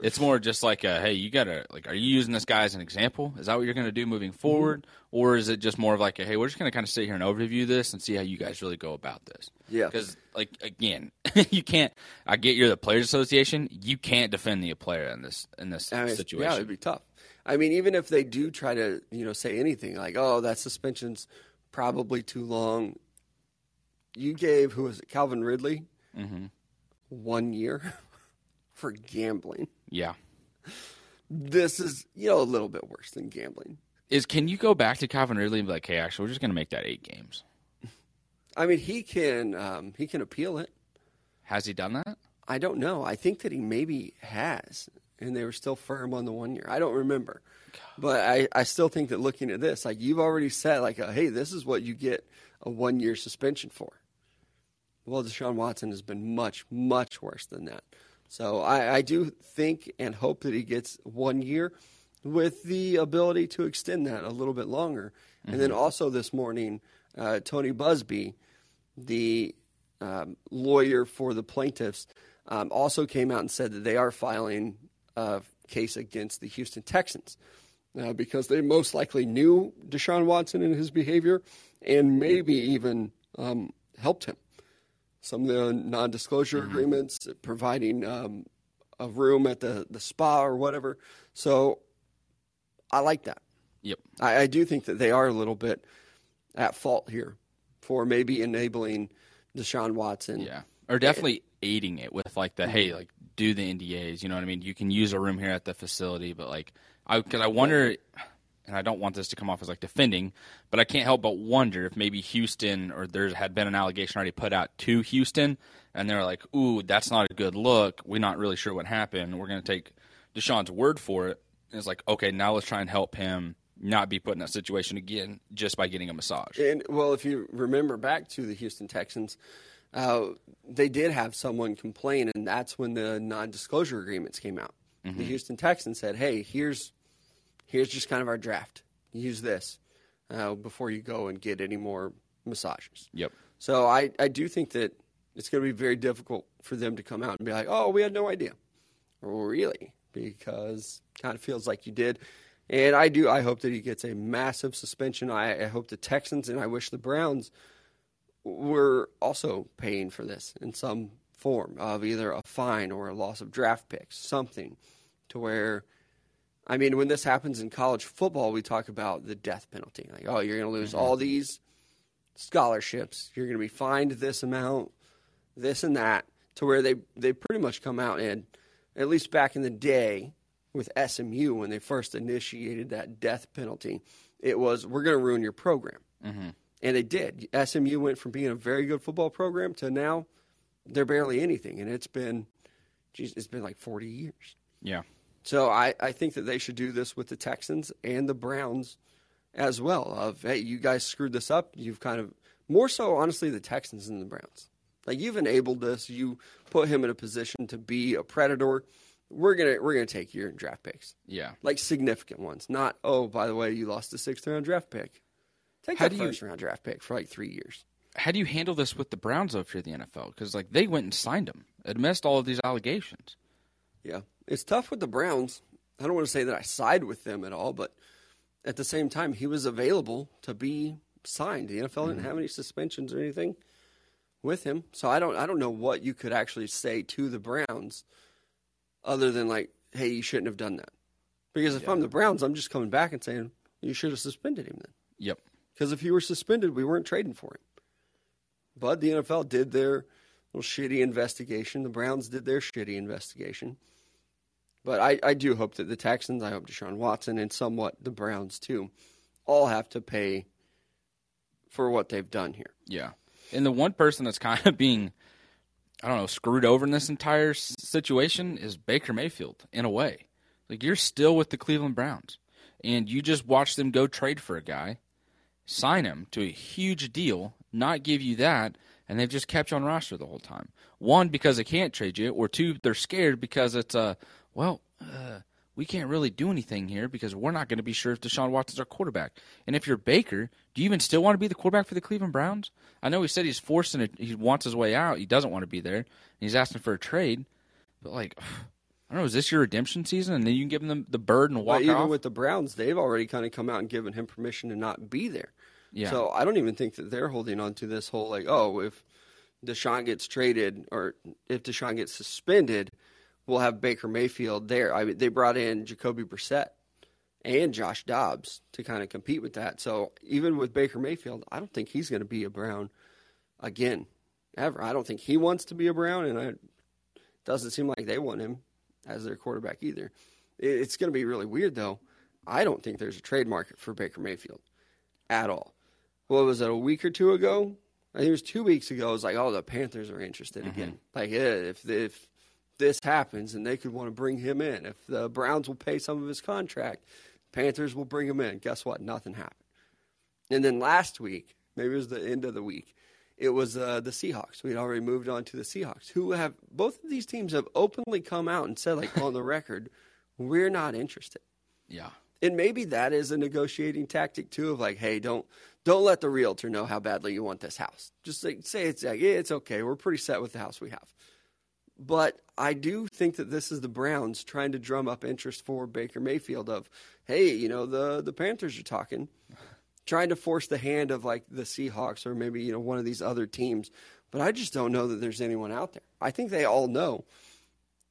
Speaker 2: It's more just like, a, hey, you gotta like, are you using this guy as an example? Is that what you're gonna do moving forward, or is it just more of like, a, hey, we're just gonna kind of sit here and overview this and see how you guys really go about this?
Speaker 1: Yeah.
Speaker 2: Because like again, you can't. I get you're the players association. You can't defend the player in this in this
Speaker 1: I mean,
Speaker 2: situation.
Speaker 1: Yeah, it'd be tough. I mean, even if they do try to, you know, say anything like, "Oh, that suspension's probably too long," you gave who was it, Calvin Ridley,
Speaker 2: Mm-hmm.
Speaker 1: one year. for gambling.
Speaker 2: Yeah.
Speaker 1: This is, you know, a little bit worse than gambling.
Speaker 2: Is can you go back to Calvin Ridley and be like, hey, actually, we're just going to make that eight games?
Speaker 1: I mean, he can um, he can appeal it.
Speaker 2: Has he done that?
Speaker 1: I don't know. I think that he maybe has, and they were still firm on the one year. I don't remember, but I, I still think that looking at this, like you've already said, like, a, hey, this is what you get a one year suspension for. Well, Deshaun Watson has been much much worse than that. So I, I do think and hope that he gets one year with the ability to extend that a little bit longer. And then also this morning, uh, Tony Buzbee, the um, lawyer for the plaintiffs, um, also came out and said that they are filing a case against the Houston Texans uh, because they most likely knew Deshaun Watson and his behavior and maybe even um, helped him. Some of the non disclosure agreements, providing um, a room at the, the spa or whatever. So I like that.
Speaker 2: Yep.
Speaker 1: I, I do think that they are a little bit at fault here for maybe enabling Deshaun Watson.
Speaker 2: Yeah. Or definitely aiding it with like the hey, like do the NDAs. You know what I mean? You can use a room here at the facility, but like I because I wonder, and I don't want this to come off as like defending, but I can't help but wonder if maybe Houston or there had been an allegation already put out to Houston, and they're like, ooh, that's not a good look. We're not really sure what happened. We're going to take Deshaun's word for it. And it's like, okay, now let's try and help him not be put in that situation again just by getting a massage.
Speaker 1: And well, if you remember back to the Houston Texans, uh, they did have someone complain, and that's when the non-disclosure agreements came out. The Houston Texans said, "Hey, here's here's just kind of our draft. Use this uh, before you go and get any more massages."
Speaker 2: Yep.
Speaker 1: So I, I do think that it's going to be very difficult for them to come out and be like, "Oh, we had no idea," really, because kind of feels like you did. And I do. I hope that he gets a massive suspension. I, I hope the Texans and I wish the Browns were also paying for this in some form of either a fine or a loss of draft picks, something to where. I mean, when this happens in college football, we talk about the death penalty. Like, oh, you're going to lose all these scholarships. You're going to be fined this amount, this and that, to where they they pretty much come out and, at least back in the day, with SMU when they first initiated that death penalty, it was we're going to ruin your program, mm-hmm. and they did. SMU went from being a very good football program to now they're barely anything, and it's been, geez, it's been like forty years.
Speaker 2: Yeah.
Speaker 1: So I, I think that they should do this with the Texans and the Browns as well. Of hey, you guys screwed this up. You've kind of more so honestly the Texans and the Browns. Like you've enabled this. You put him in a position to be a predator. We're gonna we're gonna take your draft picks,
Speaker 2: Yeah.
Speaker 1: like significant ones. Not oh by the way you lost the sixth round draft pick. Take
Speaker 2: How
Speaker 1: that
Speaker 2: do you-
Speaker 1: first round draft pick for like three years.
Speaker 2: How do you handle this with the Browns though if you're the NFL? Because like they went and signed him amidst all of these allegations.
Speaker 1: Yeah, it's tough with the Browns. I don't want to say that I side with them at all, but at the same time, he was available to be signed. The NFL didn't mm-hmm. have any suspensions or anything with him, so I don't. I don't know what you could actually say to the Browns, other than like, "Hey, you shouldn't have done that." Because if I'm the Browns, I'm just coming back and saying you should have suspended him then.
Speaker 2: Yep.
Speaker 1: Because if he were suspended, we weren't trading for him. But the NFL did their little shitty investigation. The Browns did their shitty investigation. But I, I do hope that the Texans, I hope Deshaun Watson, and somewhat the Browns too, all have to pay for what they've done here.
Speaker 2: Yeah. And the one person that's kind of being, I don't know, screwed over in this entire situation is Baker Mayfield, in a way. Like, you're still with the Cleveland Browns, and you just watch them go trade for a guy, sign him to a huge deal, not give you that, and they've just kept you on roster the whole time. One, because they can't trade you, or two, they're scared because it's, uh, well, uh, we can't really do anything here because we're not going to be sure if Deshaun Watson's our quarterback. And if you're Baker, do you even still want to be the quarterback for the Cleveland Browns? I know he said he's forcing it. He wants his way out. He doesn't want to be there. And he's asking for a trade. But like, I don't know. Is this your redemption season? And then you can give him the, the bird and walk
Speaker 1: But even
Speaker 2: off.
Speaker 1: with the Browns, they've already kind of come out and given him permission to not be there.
Speaker 2: Yeah.
Speaker 1: So I don't even think that they're holding on to this whole like, oh, if Deshaun gets traded or if Deshaun gets suspended, we'll have Baker Mayfield there. I mean, they brought in Jacoby Brissett and Josh Dobbs to kind of compete with that. So even with Baker Mayfield, I don't think he's going to be a Brown again, ever. I don't think he wants to be a Brown, and it doesn't seem like they want him as their quarterback either. It's going to be really weird though. I don't think there's a trade market for Baker Mayfield at all. What was it a week or two ago? I think it was two weeks ago. It was like, oh, the Panthers are interested mm-hmm. again. Like, yeah, if if this happens and they could want to bring him in, if the Browns will pay some of his contract, Panthers will bring him in. Guess what? Nothing happened. And then last week, maybe it was the end of the week, it was uh, the Seahawks. We'd already moved on to the Seahawks, who have both of these teams have openly come out and said, like on the record, we're not interested.
Speaker 2: Yeah.
Speaker 1: And maybe that is a negotiating tactic too of like, hey, don't don't let the realtor know how badly you want this house. Just like, say it's like, yeah, it's okay. We're pretty set with the house we have. But I do think that this is the Browns trying to drum up interest for Baker Mayfield of, hey, you know, the the Panthers are talking trying to force the hand of like the Seahawks or maybe you know one of these other teams. But I just don't know that there's anyone out there. I think they all know.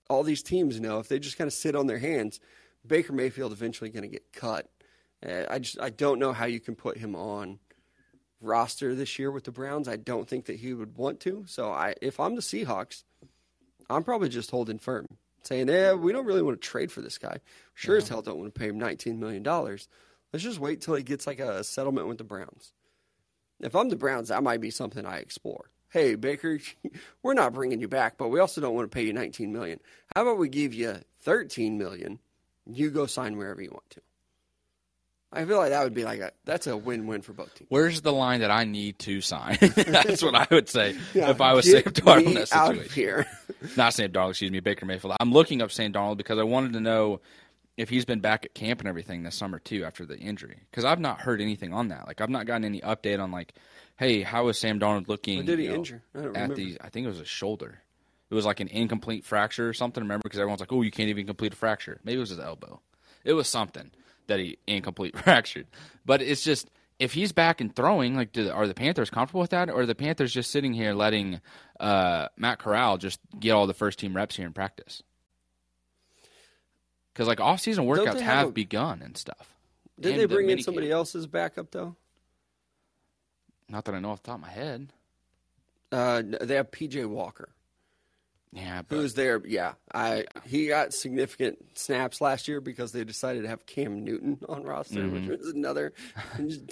Speaker 1: All these teams know if they just kind of sit on their hands, Baker Mayfield eventually going to get cut. Uh, I just I don't know how you can put him on roster this year with the Browns. I don't think that he would want to. So I if I'm the Seahawks, I'm probably just holding firm, saying, "Yeah, we don't really want to trade for this guy. Sure yeah. as hell don't want to pay him 19 million dollars." Let's just wait till he gets like a settlement with the Browns. If I'm the Browns, that might be something I explore. Hey, Baker, we're not bringing you back, but we also don't want to pay you 19 million. How about we give you 13 million? You go sign wherever you want to. I feel like that would be like a that's a win-win for both teams.
Speaker 2: Where's the line that I need to sign? that's what I would say yeah, if I was Sam Darnold in that situation.
Speaker 1: here.
Speaker 2: Not Sam Darnold, excuse me, Baker Mayfield. I'm looking up Sam Darnold because I wanted to know if he's been back at camp and everything this summer too after the injury because I've not heard anything on that. Like I've not gotten any update on like, hey, how is Sam Darnold looking?
Speaker 1: Did he know, injure?
Speaker 2: I at remember. the I think it was a shoulder. It was like an incomplete fracture or something. Remember because everyone's like, oh, you can't even complete a fracture. Maybe it was his elbow. It was something that he incomplete fractured. But it's just if he's back and throwing, like, do, are the Panthers comfortable with that, or are the Panthers just sitting here letting uh, Matt Corral just get all the first team reps here in practice? Because like off season workouts have, have a, begun and stuff.
Speaker 1: Did
Speaker 2: and
Speaker 1: they bring the in somebody else's backup though?
Speaker 2: Not that I know off the top of my head.
Speaker 1: Uh, they have PJ Walker.
Speaker 2: Yeah, but,
Speaker 1: who's there? Yeah, I he got significant snaps last year because they decided to have Cam Newton on roster, mm-hmm. which was another terrible,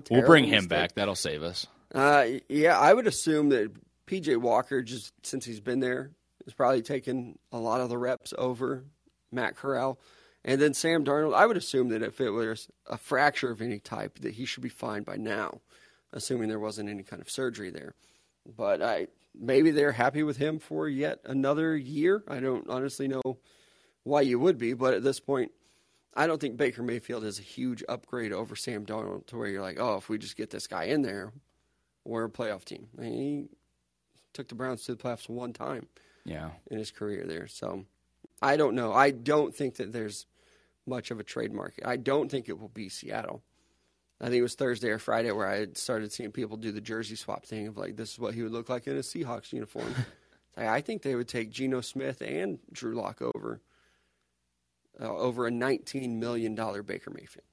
Speaker 1: terrible.
Speaker 2: We'll bring him back. That'll save us.
Speaker 1: Uh, yeah, I would assume that PJ Walker, just since he's been there, has probably taken a lot of the reps over Matt Corral. And then Sam Darnold, I would assume that if it was a fracture of any type, that he should be fine by now, assuming there wasn't any kind of surgery there. But I maybe they're happy with him for yet another year. I don't honestly know why you would be, but at this point, I don't think Baker Mayfield is a huge upgrade over Sam Darnold to where you're like, oh, if we just get this guy in there, we're a playoff team. I mean, he took the Browns to the playoffs one time,
Speaker 2: yeah,
Speaker 1: in his career there. So I don't know. I don't think that there's much of a trade market. I don't think it will be Seattle. I think it was Thursday or Friday where I started seeing people do the jersey swap thing of like, this is what he would look like in a Seahawks uniform. I think they would take Geno Smith and Drew Lock over uh, over a $19 million Baker Mayfield,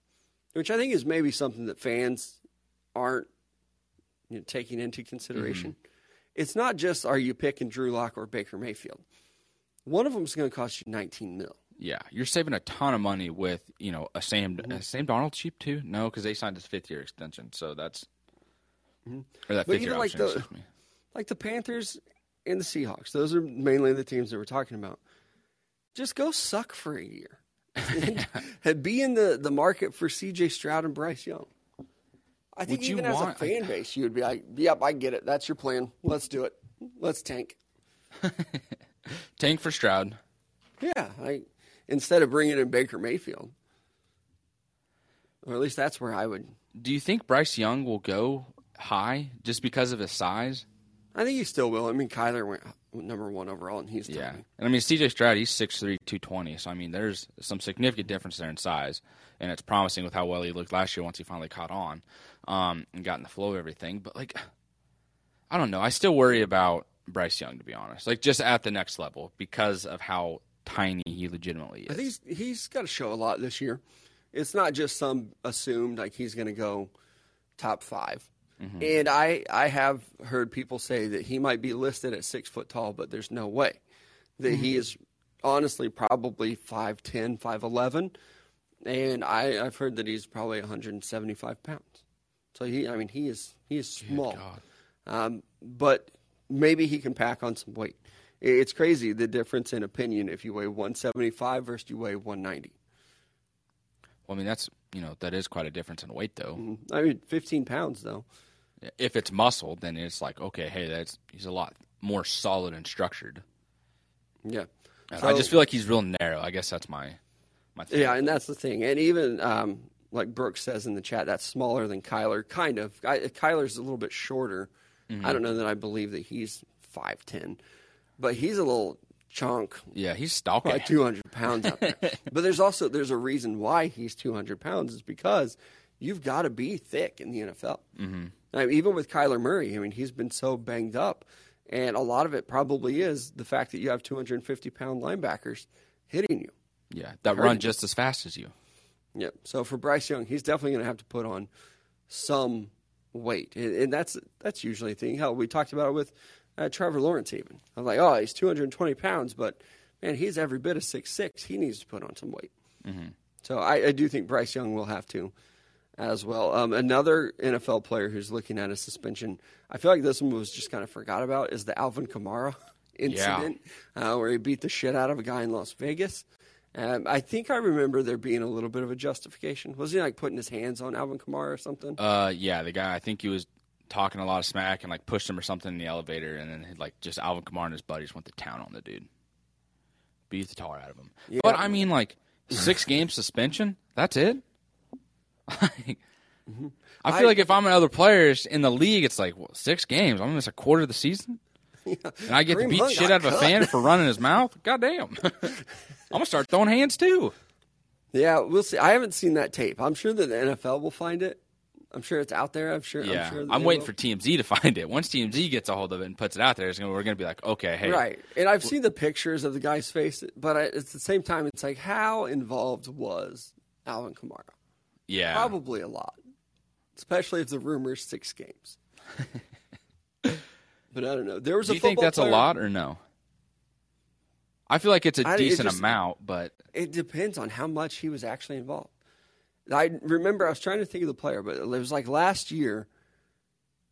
Speaker 1: which I think is maybe something that fans aren't you know, taking into consideration. Mm-hmm. It's not just are you picking Drew Lock or Baker Mayfield. One of them is going to cost you 19 mil.
Speaker 2: Yeah, you're saving a ton of money with you know a Sam mm-hmm. Sam Darnold cheap too. No, because they signed his fifth year extension, so that's mm-hmm. or that fifth year
Speaker 1: like
Speaker 2: option,
Speaker 1: the like the Panthers and the Seahawks. Those are mainly the teams that we're talking about. Just go suck for a year and be in the, the market for C.J. Stroud and Bryce Young. I think would even as want... a fan base, you would be like, "Yep, I get it. That's your plan. Let's do it. Let's tank."
Speaker 2: Tank for Stroud.
Speaker 1: Yeah, I, instead of bringing in Baker Mayfield, or at least that's where I would.
Speaker 2: Do you think Bryce Young will go high just because of his size?
Speaker 1: I think he still will. I mean, Kyler went number one overall, and he's
Speaker 2: yeah. And I mean, C.J. Stroud, he's 6'3", 220. So I mean, there's some significant difference there in size, and it's promising with how well he looked last year once he finally caught on, um, and got in the flow of everything. But like, I don't know. I still worry about Bryce Young, to be honest. Like just at the next level because of how tiny he legitimately is.
Speaker 1: I think he's, he's got to show a lot this year. It's not just some assumed like he's going to go top 5 mm-hmm. And I I have heard people say that he might be listed at six foot tall, but there's no way that mm-hmm. he is honestly probably 5'10", 5'11", and I, I've heard that he's probably 175 pounds. So he, I mean, he is he is small, um, but maybe he can pack on some weight. It's crazy the difference in opinion if you weigh 175 versus you weigh 190.
Speaker 2: Well, I mean, that's you know that is quite a difference in weight, though.
Speaker 1: I mean, 15 pounds though.
Speaker 2: If it's muscle, then it's like okay, hey, that's he's a lot more solid and structured.
Speaker 1: Yeah.
Speaker 2: And
Speaker 1: So-
Speaker 2: I just feel like he's real narrow. I guess that's my my thing.
Speaker 1: Yeah, and that's the thing. And even um, like Brooks says in the chat, that's smaller than Kyler. Kind of. I, Kyler's a little bit shorter. I don't know that I believe that he's five ten, but he's a little chunk,
Speaker 2: Yeah, he's stalking.
Speaker 1: like two hundred pounds out there. but there's also there's a reason why he's two hundred pounds is because you've got to be thick in the NFL. Mm-hmm. I mean, even with Kyler Murray, I mean, he's been so banged up, and a lot of it probably is the fact that you have two hundred and fifty pound linebackers hitting you.
Speaker 2: Yeah, that run just as fast as you.
Speaker 1: Yep. So for Bryce Young, he's definitely going to have to put on some weight, and, and that's that's usually a thing. Hell, we talked about it with uh, Trevor Lawrence. Even I'm like, oh, he's 220 pounds, but man, he's every bit of six six. He needs to put on some weight. So I, I do think Bryce Young will have to as well. Um, another NFL player who's looking at a suspension. I feel like this one was just kind of forgot about is the Alvin Kamara incident uh, where he beat the shit out of a guy in Las Vegas. Um, I think I remember there being a little bit of a justification. Was he like putting his hands on Alvin Kamara or something?
Speaker 2: Uh, yeah, the guy. I think he was talking a lot of smack and like pushed him or something in the elevator, and then like just Alvin Kamara and his buddies went to town on the dude, beat the tar out of him. But I mean, like six game suspension. That's it. Like, mm-hmm. I feel
Speaker 1: I-
Speaker 2: like if I'm another player in the league, it's like well, six games. I'm gonna miss a quarter of the season, and I get to beat
Speaker 1: Hunt
Speaker 2: shit out of a fan for running his mouth. God damn. I'm gonna start throwing hands too.
Speaker 1: Yeah, we'll see. I haven't seen that tape. I'm sure that the NFL will find it. I'm sure it's out there. I'm sure.
Speaker 2: Yeah,
Speaker 1: I'm, sure
Speaker 2: I'm waiting
Speaker 1: will.
Speaker 2: for TMZ to find it. Once TMZ gets a hold of it and puts it out there, it's gonna, we're going to be like, okay, hey,
Speaker 1: Right, and I've seen the pictures of the guy's face, but I, at the same time, it's like, how involved was Alvin Kamara?
Speaker 2: yeah,
Speaker 1: Probably a lot, especially if the rumor's six games. but I don't know. There was
Speaker 2: Do
Speaker 1: a
Speaker 2: you think that's a lot or no? I feel like it's a
Speaker 1: I- it
Speaker 2: decent
Speaker 1: just-
Speaker 2: amount, but
Speaker 1: It depends on how much he was actually involved. I remember I was trying to think of the player, but it was like last year.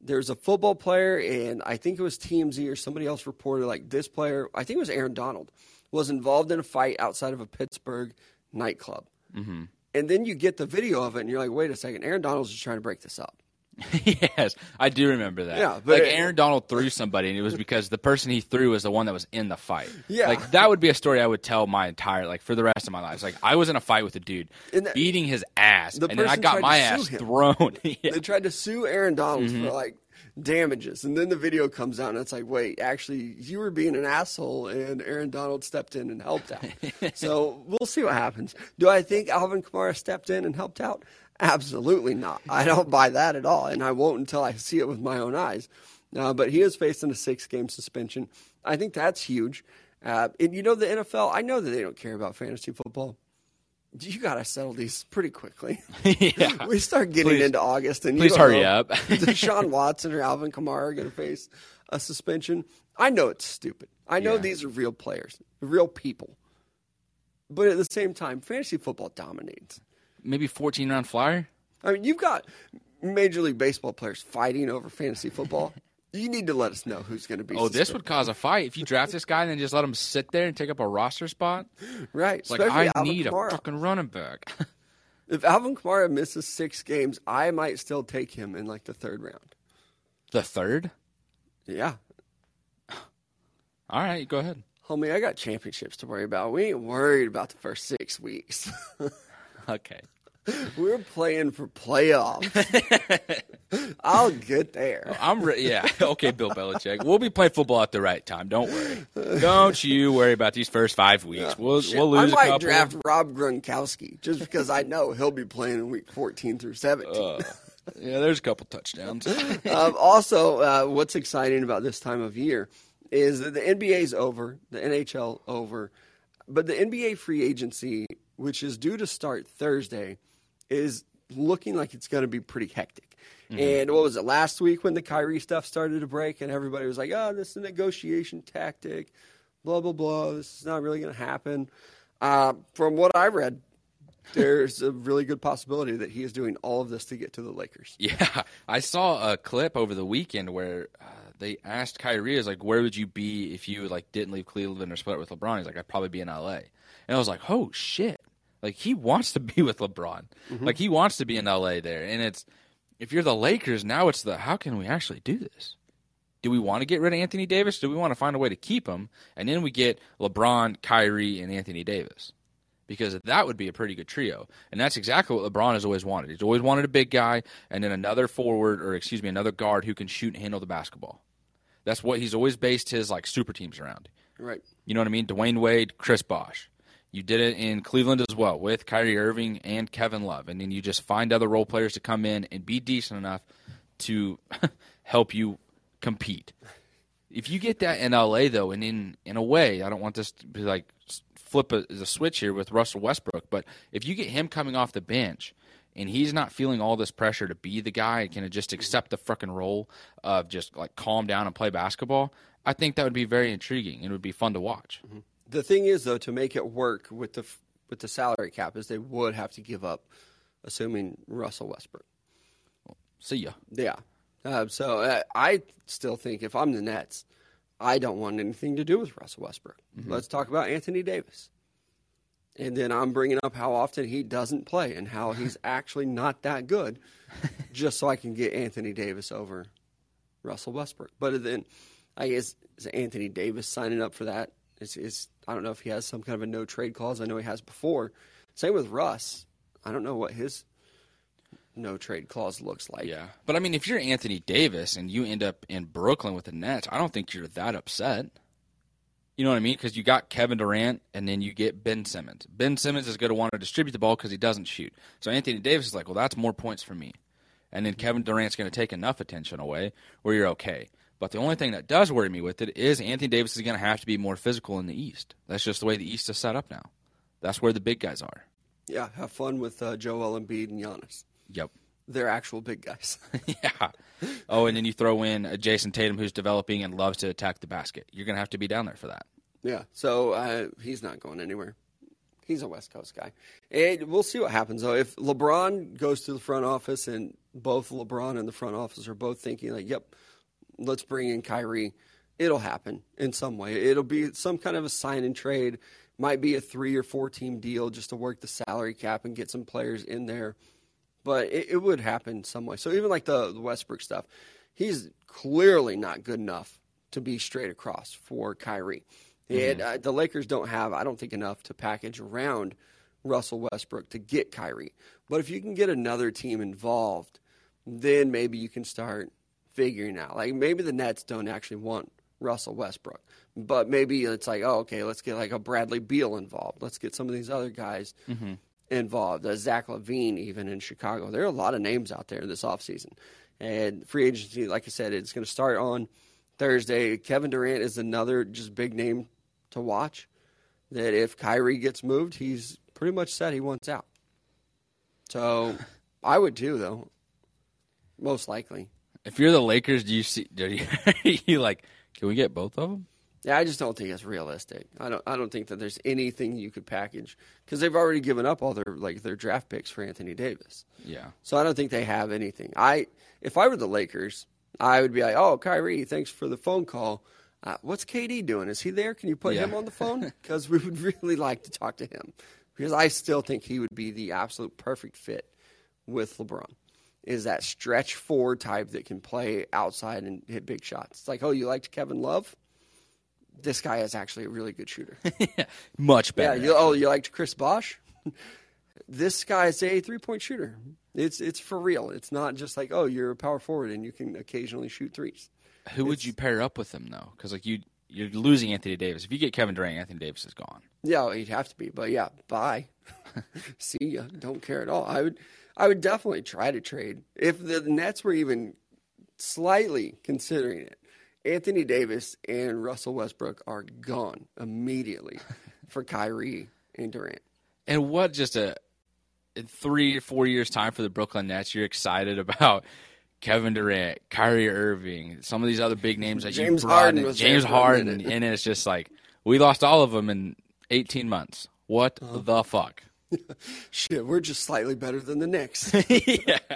Speaker 1: There was a football player, and I think it was TMZ or somebody else reported like this player. I think it was Aaron Donald was involved in a fight outside of a Pittsburgh nightclub. Mm-hmm. And then you get the video of it, and you're like, "Wait a second, Aaron Donald's just trying to break this up."
Speaker 2: yes, I do remember that.
Speaker 1: Yeah, but
Speaker 2: like
Speaker 1: it-
Speaker 2: Aaron Donald threw somebody, and it was because the person he threw was the one that was in the fight.
Speaker 1: Yeah.
Speaker 2: like that would be a story I would tell my entire like for the rest of my life. Like I was in a fight with a dude
Speaker 1: that-
Speaker 2: beating his ass,
Speaker 1: The
Speaker 2: and then I got my ass
Speaker 1: him.
Speaker 2: thrown. yeah.
Speaker 1: They tried to sue Aaron Donald
Speaker 2: Mm-hmm.
Speaker 1: for like damages, and then the video comes out, and it's like, wait, actually, you were being an asshole, and Aaron Donald stepped in and helped out. so we'll see what happens. Do I think Alvin Kamara stepped in and helped out? Absolutely not. I don't buy that at all, and I won't until I see it with my own eyes. Uh, but he is facing a six-game suspension. I think that's huge. Uh, and you know the NFL. I know that they don't care about fantasy football. You got to settle these pretty quickly.
Speaker 2: yeah.
Speaker 1: We start getting
Speaker 2: Please-
Speaker 1: into August, and
Speaker 2: please hurry
Speaker 1: know
Speaker 2: up.
Speaker 1: Deshaun Watson or Alvin Kamara are going to face a suspension. I know it's stupid. I know
Speaker 2: Yeah.
Speaker 1: these are real players, real people. But at the same time, fantasy football dominates.
Speaker 2: Maybe 14 round flyer.
Speaker 1: I mean, you've got Major League Baseball players fighting over fantasy football. you need to let us know who's going to be.
Speaker 2: Oh, this would cause a fight if you draft this guy and then just let him sit there and take up a roster spot.
Speaker 1: right.
Speaker 2: It's like I
Speaker 1: Alvin
Speaker 2: need
Speaker 1: Kamara.
Speaker 2: a fucking running back.
Speaker 1: If Alvin Kamara misses six games, I might still take him in like the third round.
Speaker 2: the third.
Speaker 1: Yeah,
Speaker 2: All right, go ahead.
Speaker 1: homie, I got championships to worry about. We ain't worried about the first six weeks.
Speaker 2: Okay.
Speaker 1: We're playing for playoffs. I'll get there.
Speaker 2: I'm re- yeah. Okay, Bill Belichick. We'll be playing football at the right time. Don't worry. Don't you worry about these first five weeks. We'll
Speaker 1: Shit,
Speaker 2: we'll lose
Speaker 1: I might
Speaker 2: a couple.
Speaker 1: draft Rob Gronkowski just because I know he'll be playing in week 14 through 17.
Speaker 2: Uh, yeah, there's a couple touchdowns.
Speaker 1: um, also, uh, what's exciting about this time of year is that the NBA's over, the NHL over, but the NBA free agency, which is due to start Thursday, is looking like it's going to be pretty hectic. And what was it last week when the Kyrie stuff started to break and everybody was like, "Oh, this is a negotiation tactic." blah blah blah. This is not really going to happen. Uh, from what I read, there's a really good possibility that he is doing all of this to get to the Lakers.
Speaker 2: Yeah, I saw a clip over the weekend where uh, they asked Kyrie, "Is like, where would you be if you like didn't leave Cleveland or split with LeBron?" He's like, "I'd probably be in LA." And I was like, "Oh shit!" Like he wants to be with LeBron. Mm-hmm. Like he wants to be in LA there. And it's if you're the Lakers now, it's the how can we actually do this? Do we want to get rid of Anthony Davis? Do we want to find a way to keep him? And then we get LeBron, Kyrie, and Anthony Davis. Because that would be a pretty good trio. And that's exactly what LeBron has always wanted. He's always wanted a big guy and then another forward or excuse me, another guard who can shoot and handle the basketball. That's what he's always based his like super teams around.
Speaker 1: Right.
Speaker 2: You know what I mean? Dwyane Wade, Chris Bosh. You did it in Cleveland as well with Kyrie Irving and Kevin Love. And then you just find other role players to come in and be decent enough to help you compete. If you get that in LA though, and in in a way, I don't want this to be like flip a, a switch here with Russell Westbrook, but if you get him coming off the bench and he's not feeling all this pressure to be the guy and can just accept the freaking role of just like calm down and play basketball, I think that would be very intriguing and it would be fun to watch.
Speaker 1: Mm-hmm. The thing is, though, to make it work with the with the salary cap, is they would have to give up, assuming Russell Westbrook.
Speaker 2: See ya.
Speaker 1: Yeah. Uh, so uh, I still think if I'm the Nets, I don't want anything to do with Russell Westbrook. Mm-hmm. Let's talk about Anthony Davis. And then I'm bringing up how often he doesn't play and how he's actually not that good, just so I can get Anthony Davis over Russell Westbrook. But then I guess is Anthony Davis signing up for that is, is I don't know if he has some kind of a no trade clause. I know he has before. Same with Russ. I don't know what his no trade clause looks like.
Speaker 2: Yeah. But I mean, if you're Anthony Davis and you end up in Brooklyn with the Nets, I don't think you're that upset. You know what I mean? Because you got Kevin Durant and then you get Ben Simmons. Ben Simmons is going to want to distribute the ball because he doesn't shoot. So Anthony Davis is like, well, that's more points for me. And then Kevin Durant's going to take enough attention away where you're okay. But the only thing that does worry me with it is Anthony Davis is going to have to be more physical in the East. That's just the way the East is set up now. That's where the big guys are.
Speaker 1: Yeah, have fun with uh, Joel Embiid and Giannis.
Speaker 2: Yep.
Speaker 1: They're actual big guys.
Speaker 2: yeah. Oh, and then you throw in a Jayson Tatum who's developing and loves to attack the basket. You're going to have to be down there for that.
Speaker 1: Yeah. So uh, he's not going anywhere. He's a West Coast guy. And we'll see what happens, though. If LeBron goes to the front office and both LeBron and the front office are both thinking, like, yep, let's bring in Kyrie. It'll happen in some way. It'll be some kind of a sign and trade. Might be a three or four team deal just to work the salary cap and get some players in there. But it, it would happen some way. So even like the, the Westbrook stuff, he's clearly not good enough to be straight across for Kyrie. Mm-hmm. And uh, the Lakers don't have, I don't think, enough to package around Russell Westbrook to get Kyrie. But if you can get another team involved, then maybe you can start figuring out. Like maybe the Nets don't actually want Russell Westbrook, but maybe it's like, oh, okay, let's get like a Bradley Beal involved. Let's get some of these other guys mm-hmm. involved. Uh, Zach LaVine, even in Chicago. There are a lot of names out there this offseason. And free agency, like I said, it's going to start on Thursday. Kevin Durant is another just big name to watch. That if Kyrie gets moved, he's pretty much said he wants out. So I would too, though. Most likely.
Speaker 2: If you're the Lakers, do you see? Do you, you like? Can we get both of them?
Speaker 1: Yeah, I just don't think it's realistic. I don't. I don't think that there's anything you could package because they've already given up all their like their draft picks for Anthony Davis.
Speaker 2: Yeah.
Speaker 1: So I don't think they have anything. I if I were the Lakers, I would be like, oh, Kyrie, thanks for the phone call. Uh, what's KD doing? Is he there? Can you put yeah. him on the phone? Because we would really like to talk to him because I still think he would be the absolute perfect fit with LeBron is that stretch four type that can play outside and hit big shots. It's like, oh, you liked Kevin Love? This guy is actually a really good shooter.
Speaker 2: Much better.
Speaker 1: Yeah. You, oh, you liked Chris Bosh? this guy is a three point shooter. It's it's for real. It's not just like, oh, you're a power forward and you can occasionally shoot threes.
Speaker 2: Who
Speaker 1: it's,
Speaker 2: would you pair up with him though? Because like you you're losing Anthony Davis. If you get Kevin Durant, Anthony Davis is gone.
Speaker 1: Yeah, he'd have to be. But yeah, bye. See ya. Don't care at all. I would I would definitely try to trade if the Nets were even slightly considering it. Anthony Davis and Russell Westbrook are gone immediately for Kyrie and Durant.
Speaker 2: And what just a in three or four years time for the Brooklyn Nets, you're excited about Kevin Durant, Kyrie Irving, some of these other big names that
Speaker 1: James
Speaker 2: you brought
Speaker 1: Harden
Speaker 2: in, James Harden, and it's just like We lost all of them in 18 months. What
Speaker 1: Uh-huh.
Speaker 2: the fuck?
Speaker 1: Shit, we're just slightly better than the Knicks.
Speaker 2: yeah.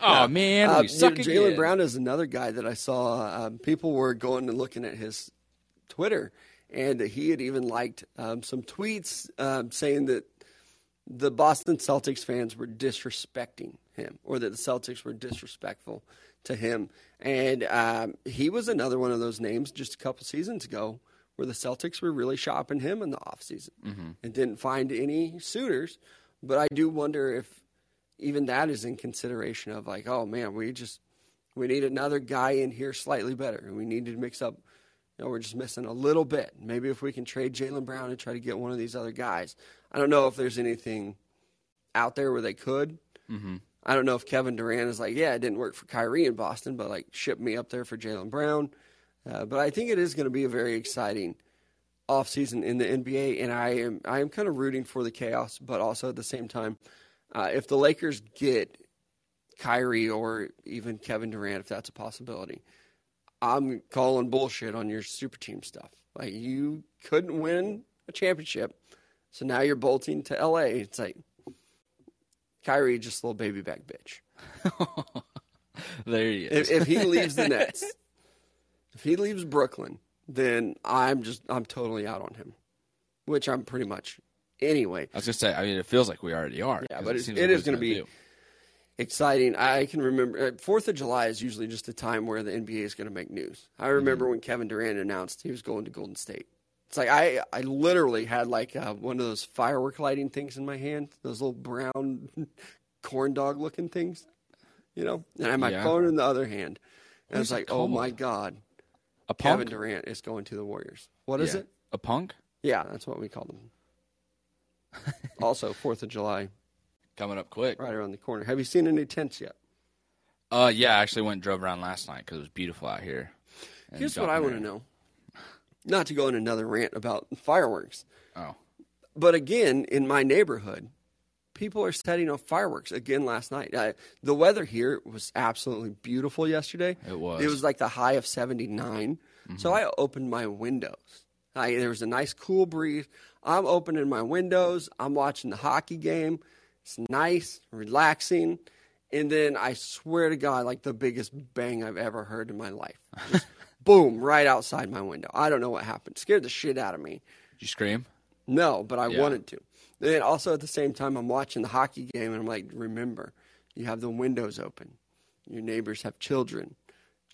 Speaker 2: Oh man,
Speaker 1: Uh,
Speaker 2: Jaylen.
Speaker 1: Brown is another guy that I saw. Um, people were going and looking at his Twitter, and he had even liked um, some tweets um, saying that the Boston Celtics fans were disrespecting him, or that the Celtics were disrespectful to him. And um, he was another one of those names just a couple seasons ago where the Celtics were really shopping him in the offseason and didn't find any suitors. But I do wonder if even that is in consideration of like, oh man, we just we need another guy in here slightly better, and we need to mix up. You know, we're just missing a little bit. Maybe if we can trade Jaylen Brown and try to get one of these other guys. I don't know if there's anything out there where they could. Mm-hmm. I don't know if Kevin Durant is like, yeah, it didn't work for Kyrie in Boston, but like ship me up there for Jaylen Brown. Uh, but I think it is going to be a very exciting offseason in the NBA, and I am I am kind of rooting for the chaos, but also at the same time, uh, if the Lakers get Kyrie or even Kevin Durant, if that's a possibility, I'm calling bullshit on your super team stuff. Like you couldn't win a championship, so now you're bolting to LA. It's like Kyrie, just a little baby back bitch.
Speaker 2: there he is.
Speaker 1: If, if he leaves the Nets, if he leaves Brooklyn, then I'm just I'm totally out on him, which I'm pretty much anyway.
Speaker 2: I was gonna say. I mean, it feels like we already are.
Speaker 1: Yeah, but it,
Speaker 2: seems
Speaker 1: it
Speaker 2: like
Speaker 1: is going to be
Speaker 2: do.
Speaker 1: exciting. I can remember uh, Fourth of July is usually just a time where the NBA is going to make news. I remember when Kevin Durant announced he was going to Golden State. It's like I I literally had like uh, one of those firework lighting things in my hand, those little brown corn dog looking things, you know, and I had my
Speaker 2: Yeah.
Speaker 1: phone in the other hand. And I was
Speaker 2: it
Speaker 1: like, oh my god,
Speaker 2: a
Speaker 1: Kevin
Speaker 2: punk.
Speaker 1: Durant is going to the Warriors. What is
Speaker 2: Yeah.
Speaker 1: it?
Speaker 2: A punk
Speaker 1: Yeah, that's what we call them. also, Fourth of July,
Speaker 2: coming up quick.
Speaker 1: right around the corner. Have you seen any tents yet?
Speaker 2: Uh, yeah. I actually went and drove around last night because it was beautiful out here. And
Speaker 1: Here's what I want to know. Not to go on another rant about fireworks.
Speaker 2: Oh,
Speaker 1: but again, in my neighborhood, people are setting off fireworks again last night. Uh, the weather here was absolutely beautiful yesterday.
Speaker 2: It was.
Speaker 1: It was like the high of 79. So I opened my windows. I, there was a nice cool breeze. I'm opening my windows. I'm watching the hockey game. It's nice, relaxing. And then I swear to God, like the biggest bang I've ever heard in my life. Boom, right outside my window. I don't know what happened. Scared the shit out of me.
Speaker 2: did you scream?
Speaker 1: No, but I
Speaker 2: Yeah.
Speaker 1: wanted to. Then also at the same time, I'm watching the hockey game and I'm like, remember, you have the windows open. Your neighbors have children.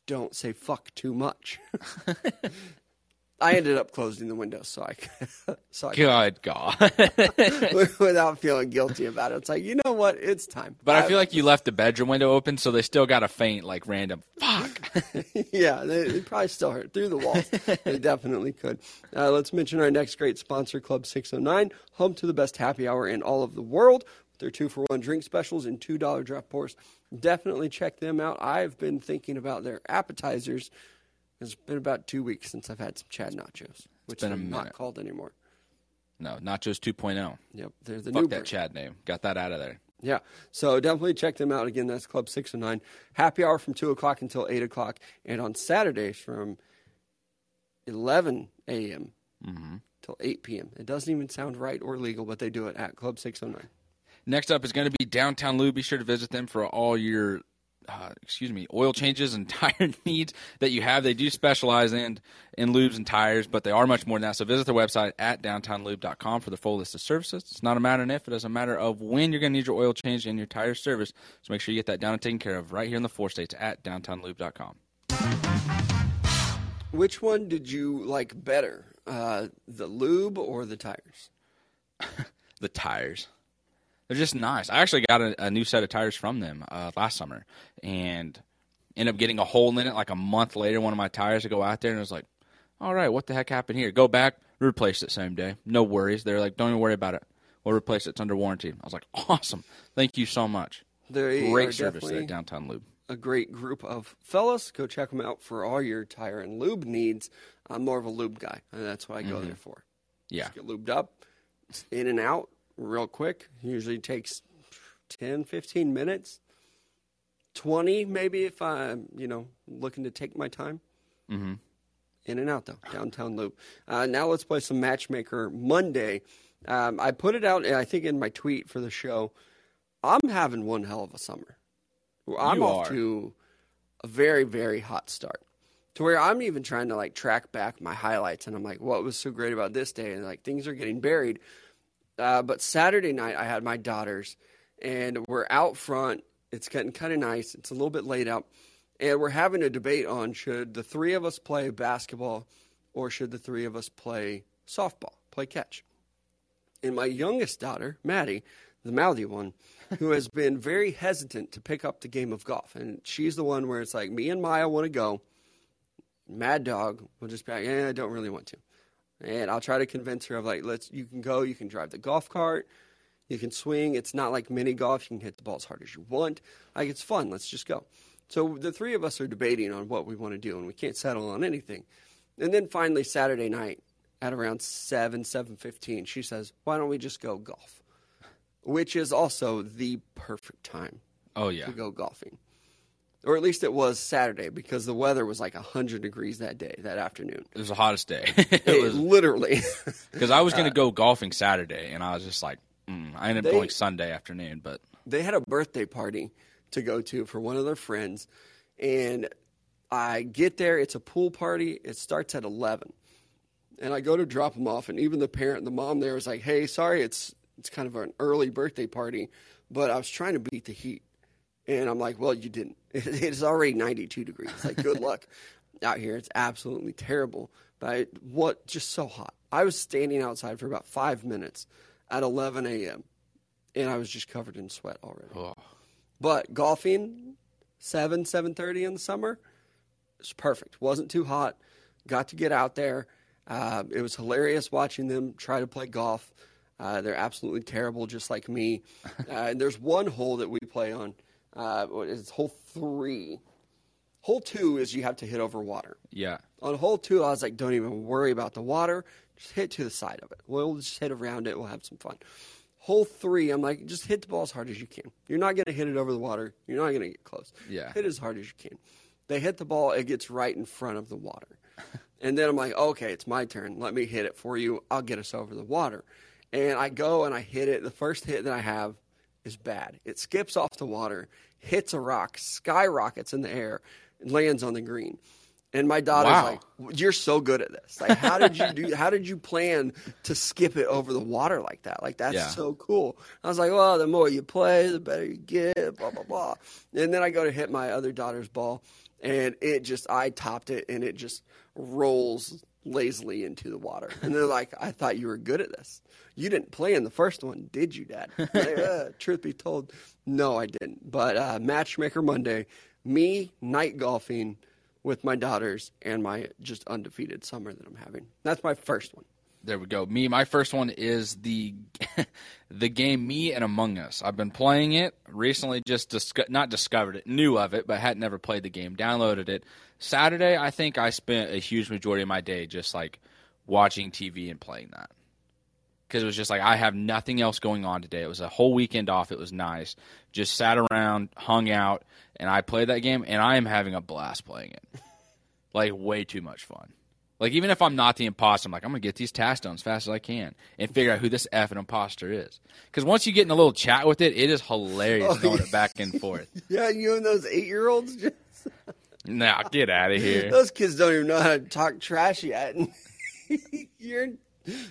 Speaker 1: Don't say fuck too much. I ended up closing the windows so I so I
Speaker 2: Good God.
Speaker 1: without feeling guilty about it. It's like, you know what? It's time.
Speaker 2: But I feel like you left the bedroom window open, so they still got a faint, like random fuck.
Speaker 1: yeah, they, they probably still hurt through the walls. they definitely could. Uh, let's mention our next great sponsor, Club 609, home to the best happy hour in all of the world. Their two for one drink specials and $2 draft pours. Definitely check them out. I've been thinking about their appetizers. It's been about two weeks since I've had some Chad nachos, which are not called anymore.
Speaker 2: No, Nachos 2.0.
Speaker 1: Yep, they're the
Speaker 2: Fuck
Speaker 1: new
Speaker 2: that
Speaker 1: brand.
Speaker 2: Chad name. Got that out of there.
Speaker 1: Yeah. So definitely check them out. Again, that's Club 609. Happy hour from 2 o'clock until 8 o'clock. And on Saturdays from 11 a.m. Mm-hmm. till 8 p.m. It doesn't even sound right or legal, but they do it at Club 609.
Speaker 2: Next up is going to be Downtown Lube. Be sure to visit them for all your, uh, excuse me, oil changes and tire needs that you have. They do specialize in in lubes and tires, but they are much more than that. So visit their website at downtownlube.com for the full list of services. It's not a matter of if, it is a matter of when you're going to need your oil change and your tire service. So make sure you get that down and taken care of right here in the four states at downtownlube.com.
Speaker 1: Which one did you like better, uh, the lube or the tires?
Speaker 2: the tires. They're just nice. I actually got a, a new set of tires from them uh, last summer, and ended up getting a hole in it like a month later. One of my tires to go out there, and I was like, "All right, what the heck happened here?" Go back, replace it same day, no worries. They're like, "Don't even worry about it. We'll replace it. It's under warranty." I was like, "Awesome, thank you so much."
Speaker 1: They
Speaker 2: Great service there at Downtown Lube.
Speaker 1: a great group of fellas. Go check them out for all your tire and lube needs. I'm more of a lube guy, and that's what I go there for.
Speaker 2: Yeah,
Speaker 1: Just get lubed up, in and out real quick. Usually takes 10, 15 minutes, 20 maybe if I'm, you know, looking to take my time.
Speaker 2: Mhm.
Speaker 1: In and out though, downtown loop. Uh, now let's play some Matchmaker Monday. Um, I put it out, I think, in my tweet for the show. I'm having one hell of a summer. I'm
Speaker 2: You
Speaker 1: off
Speaker 2: are.
Speaker 1: to a very, very hot start. To where I'm even trying to like track back my highlights, and I'm like, what was so great about this day? And like things are getting buried. Uh, but Saturday night, I had my daughters, and we're out front. It's getting kind of nice. It's a little bit late out, and we're having a debate on should the three of us play basketball, or should the three of us play softball, play catch. And my youngest daughter, Maddie, the mouthy one, who has been very hesitant to pick up the game of golf, and she's the one where it's like me and Maya want to go. Mad Dog will just be like, eh, I don't really want to. And I'll try to convince her of like, let's you can go, you can drive the golf cart, you can swing. It's not like mini golf, you can hit the ball as hard as you want. Like it's fun, let's just go. So the three of us are debating on what we want to do and we can't settle on anything. And then finally Saturday night at around seven, seven fifteen, she says, Why don't we just go golf? Which is also the perfect time
Speaker 2: Oh yeah.
Speaker 1: to go golfing. Or at least it was Saturday because the weather was like 100 degrees that day, that afternoon.
Speaker 2: It was the hottest day. it
Speaker 1: It
Speaker 2: was
Speaker 1: literally.
Speaker 2: because I was going to go golfing Saturday, and I was just like, mm. I ended up
Speaker 1: They-
Speaker 2: going Sunday afternoon. But
Speaker 1: they had a birthday party to go to for one of their friends. And I get there, it's a pool party. It starts at 11. And I go to drop them off. And even the parent, the mom there was like, hey, sorry, it's, it's kind of an early birthday party, but I was trying to beat the heat. And I'm like, well, you didn't. It's already 92 degrees. Like, good luck out here. It's absolutely terrible. But I, what, just so hot. I was standing outside for about five minutes at 11 a.m. and I was just covered in sweat already.
Speaker 2: oh,
Speaker 1: But golfing, seven seven thirty in the summer, it's perfect. wasn't too hot. Got to get out there. Uh, it was hilarious watching them try to play golf. Uh, they're absolutely terrible, just like me. Uh, and there's one hole that we play on. Uh, it's hole three? Hole two is you have to hit over water.
Speaker 2: yeah,
Speaker 1: On hole two, I was like, don't even worry about the water. Just hit to the side of it. We'll just hit around it. We'll have some fun. Hole three, I'm like, just hit the ball as hard as you can. You're not going to hit it over the water. You're not going to get close.
Speaker 2: Yeah.
Speaker 1: Hit as hard as you can. They hit the ball, it gets right in front of the water. and then I'm like, okay, it's my turn. Let me hit it for you. I'll get us over the water. And I go and I hit it. The first hit that I have is bad. It skips off the water, hits a rock, skyrockets in the air, and lands on the green. And my daughter's
Speaker 2: Wow.
Speaker 1: like, "You're so good at this. Like, how did you do? How did you plan to skip it over the water like that? Like, that's
Speaker 2: Yeah.
Speaker 1: so cool." I was like, "Well, the more you play, the better you get." Blah blah blah. And then I go to hit my other daughter's ball, and it just I topped it, and it just rolls lazily into the water. And they're like, "I thought you were good at this. You didn't play in the first one, did you, Dad?" Like, "Uh, truth be told, no, I didn't. But uh, Matchmaker Monday, me night golfing with my daughters and my just undefeated summer that I'm having. That's my first one.
Speaker 2: There we go. Me, my first one is the the game Me and Among Us. I've been playing it recently. Just disco- not discovered it, knew of it, but had never played the game. Downloaded it Saturday. I think I spent a huge majority of my day just like watching TV and playing that because it was just like I have nothing else going on today. It was a whole weekend off. It was nice. Just sat around, hung out, and I played that game, and I am having a blast playing it. like way too much fun. Like even if I'm not the imposter, I'm like I'm gonna get these tasks done as fast as I can and figure out who this effing imposter is. Because once you get in a little chat with it, it is hilarious
Speaker 1: Oh,
Speaker 2: going
Speaker 1: yeah.
Speaker 2: it back and forth.
Speaker 1: Yeah, you and those eight year olds, just.
Speaker 2: Now get out of here.
Speaker 1: those kids don't even know how to talk trash yet. You're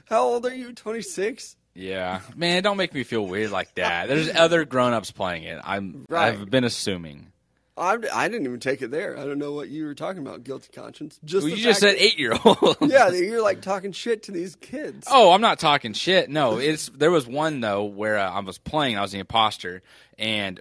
Speaker 1: how old are you? Twenty six.
Speaker 2: Yeah, man, don't make me feel weird like that. There's other grown-ups playing it. I'm
Speaker 1: Right.
Speaker 2: I've been assuming.
Speaker 1: I, I didn't even take it there. I don't know what you were talking about. Guilty conscience. Just
Speaker 2: Well, you just said eight-year-old.
Speaker 1: yeah, you're like talking shit to these kids.
Speaker 2: Oh, I'm not talking shit. No, it's there was one though where uh, I was playing. I was the imposter, and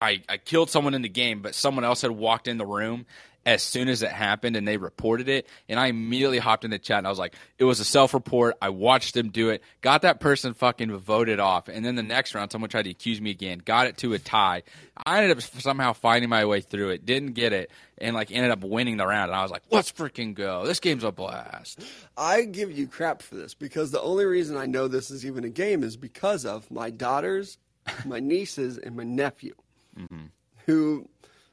Speaker 2: I I killed someone in the game, but someone else had walked in the room as soon as it happened, and they reported it. And I immediately hopped in the chat, and I was like, "It was a self-report. I watched them do it. Got that person fucking voted off." And then the next round, someone tried to accuse me again. Got it to a tie. I ended up somehow finding my way through it. Didn't get it, and like ended up winning the round. And I was like, "Let's freaking go! This game's a blast."
Speaker 1: I give you crap for this because the only reason I know this is even a game is because of my daughters, my nieces, and my nephew, mm-hmm. who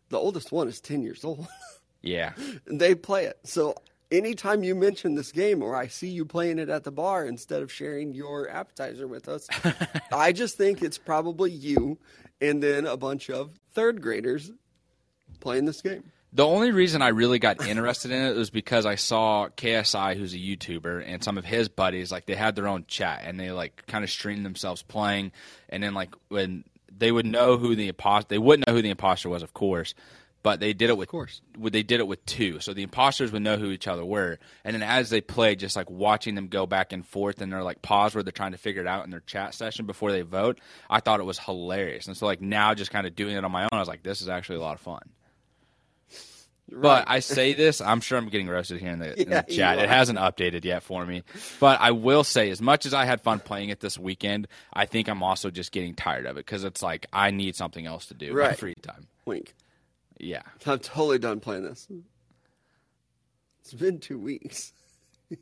Speaker 1: the oldest one is 10 years old.
Speaker 2: Yeah.
Speaker 1: they play it. So anytime you mention this game or I see you playing it at the bar instead of sharing your appetizer with us, I just think it's probably you and then a bunch of third graders playing this game.
Speaker 2: The only reason I really got interested in it was because I saw KSI, who's a YouTuber, and some of his buddies, like they had their own chat and they like kind of streamed themselves playing, and then like when they would know who the imposter, they wouldn't know who the imposter was, of course, but they did it with,
Speaker 1: Of course.
Speaker 2: They did it with two, so the imposters would know who each other were, and then as they played, just like watching them go back and forth, and they're like pause where they're trying to figure it out in their chat session before they vote. I thought it was hilarious, and so like now just kind of doing it on my own, I was like, this is actually a lot of fun. But I say this, I'm sure I'm getting roasted here in the, in the chat. It hasn't updated yet for me. But I will say, as much as I had fun playing it this weekend, I think I'm also just getting tired of it because it's like I need something else to do in my
Speaker 1: Right.
Speaker 2: free time.
Speaker 1: Wink.
Speaker 2: Yeah.
Speaker 1: I'm totally done playing this. It's been two weeks.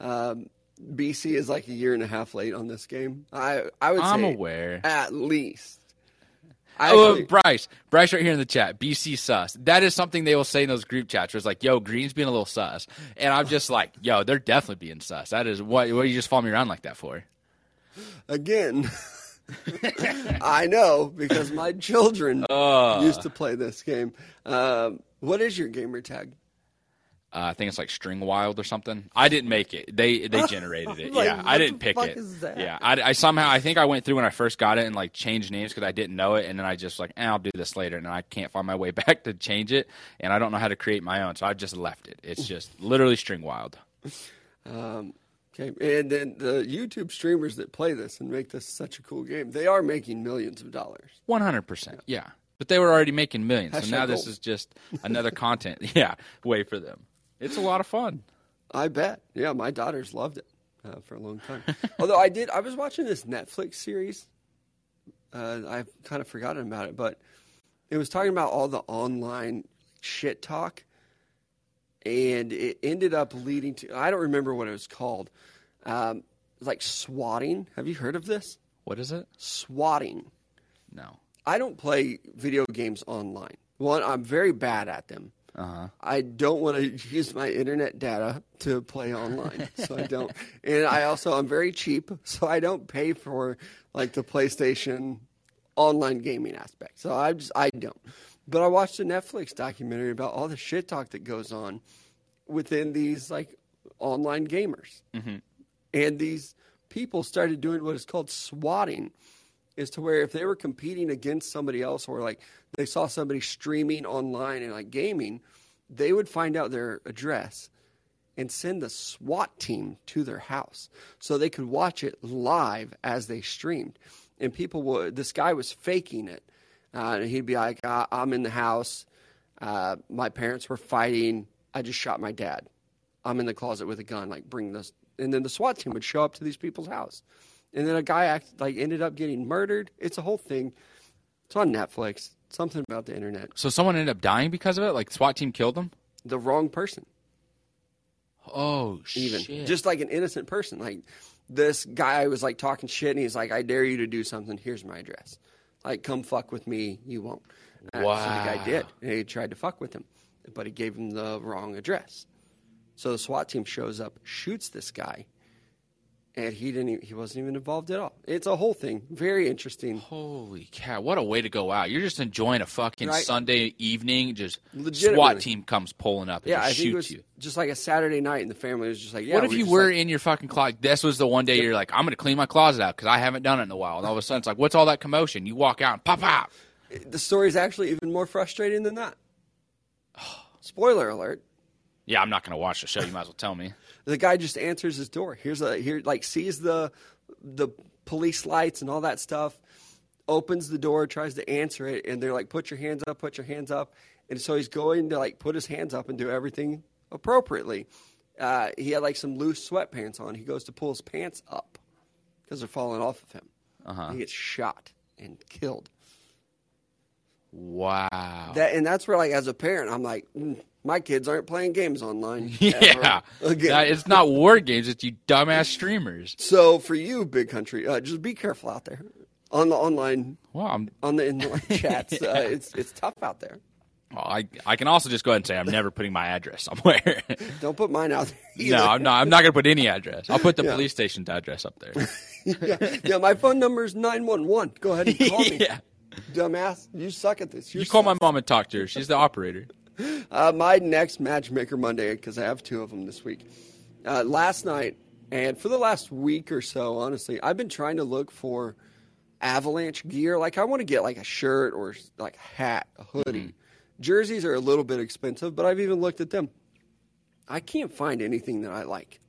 Speaker 1: um, BC is like a year and a half late on this game. I I would
Speaker 2: I'm
Speaker 1: say
Speaker 2: aware.
Speaker 1: at least. I
Speaker 2: Oh,
Speaker 1: actually-
Speaker 2: Bryce. Bryce right here in the chat. BC sus. That is something they will say in those group chats where it's like, yo, Green's being a little sus. And I'm just like, yo, they're definitely being sus. That is what what are you just follow me around like that for?
Speaker 1: again. I know because my children
Speaker 2: Uh.
Speaker 1: used to play this game. Um, what is your gamer tag?
Speaker 2: Uh, I think it's like String Wild or something. I didn't make it. They they generated it.
Speaker 1: Like,
Speaker 2: yeah, I didn't pick it. Yeah, I, I somehow I think I went through when I first got it and like changed names because I didn't know it, and then I just like eh, I'll do this later, and I can't find my way back to change it, and I don't know how to create my own, so I just left it. It's just literally String Wild.
Speaker 1: Okay, and then the YouTube streamers that play this and make this such a cool game, they are making millions of dollars.
Speaker 2: One hundred percent. Yeah, but they were already making millions, so
Speaker 1: Hashtag
Speaker 2: now this is just another content. Yeah, way for them. It's a lot of fun.
Speaker 1: I bet. Yeah, my daughters loved it uh, for a long time. Although I did, I was watching this Netflix series. Uh, I've kind of forgotten about it, but it was talking about all the online shit talk, and it ended up leading to I don't remember what it was called, um, like swatting. Have you heard of this?
Speaker 2: What is it?
Speaker 1: Swatting.
Speaker 2: No.
Speaker 1: I don't play video games online. One, I'm very bad at them.
Speaker 2: Uh huh.
Speaker 1: I don't want to use my internet data to play online, so I don't. And I also I'm very cheap, so I don't pay for like the PlayStation online gaming aspect. So I just I don't. But I watched a Netflix documentary about all the shit talk that goes on within these like online gamers, mm-hmm. and these people started doing what is called swatting is to where if they were competing against somebody else or like they saw somebody streaming online and like gaming, they would find out their address and send the SWAT team to their house so they could watch it live as they streamed. And people would, this guy was faking it. Uh, and he'd be like, uh, I'm in the house. Uh, my parents were fighting. I just shot my dad. I'm in the closet with a gun. Like, bring this. And then the SWAT team would show up to these people's house. And then a guy act, like ended up getting murdered. It's a whole thing. It's on Netflix. Something about the internet.
Speaker 2: So someone ended up dying because of it. Like SWAT team killed them.
Speaker 1: The wrong person.
Speaker 2: Oh
Speaker 1: even
Speaker 2: shit!
Speaker 1: just like an innocent person like this guy was like talking shit and he's like i dare you to do something here's my address like come fuck with me you won't. Uh, so the guy did and he tried to fuck with him but he gave him the wrong address. So the swat team shows up shoots this guy and he didn't he wasn't even involved at all it's a whole thing very interesting
Speaker 2: Holy cow! What a way to go out. You're just enjoying a fucking
Speaker 1: Right.
Speaker 2: Sunday evening. Just. SWAT team comes pulling up and
Speaker 1: yeah i think it
Speaker 2: shoots
Speaker 1: was
Speaker 2: you.
Speaker 1: just like a saturday night and the family was just like yeah
Speaker 2: what if
Speaker 1: we're
Speaker 2: you were
Speaker 1: like-
Speaker 2: in your fucking closet? This was the one day you're like, I'm going to clean my closet out because I haven't done it in a while. And all of a sudden, it's like, what's all that commotion? You walk out and pop pop.
Speaker 1: the story is actually even more frustrating than that spoiler alert
Speaker 2: Yeah, I'm not going to watch the show. You might as well tell me.
Speaker 1: The guy just answers his door. Here's a here like sees the the police lights and all that stuff, opens the door, tries to answer it, and they're like, "Put your hands up, put your hands up." And so he's going to like put his hands up and do everything appropriately. Uh, he had like some loose sweatpants on. He goes to pull his pants up because they're falling off of him.
Speaker 2: Uh-huh.
Speaker 1: He gets shot and killed.
Speaker 2: Wow.
Speaker 1: That and that's where like as a parent, I'm like, mm, my kids aren't playing games online.
Speaker 2: yeah. That- it's not war games. It's you dumbass streamers.
Speaker 1: So for you, big country, uh, just be careful out there on the online,
Speaker 2: Well, I'm
Speaker 1: on the in the chats. uh, it's it's tough out there.
Speaker 2: Well, I I can also just go ahead and say I'm never putting my address somewhere.
Speaker 1: Don't put mine out there.
Speaker 2: no. I'm not. I'm not going to put any address. I'll put the
Speaker 1: Yeah.
Speaker 2: police station's address up there.
Speaker 1: yeah, yeah, my phone number is 911. Go ahead and call me.
Speaker 2: yeah.
Speaker 1: Dumbass. You suck at this. You're
Speaker 2: You call my mom and talk to her. She's the operator.
Speaker 1: Uh, my next Matchmaker Monday, because I have two of them this week. Uh, last night, and for the last week or so, honestly, I've been trying to look for avalanche gear. Like, I want to get like a shirt or like a hat, a hoodie. Jerseys are a little bit expensive, but I've even looked at them. I can't find anything that I like.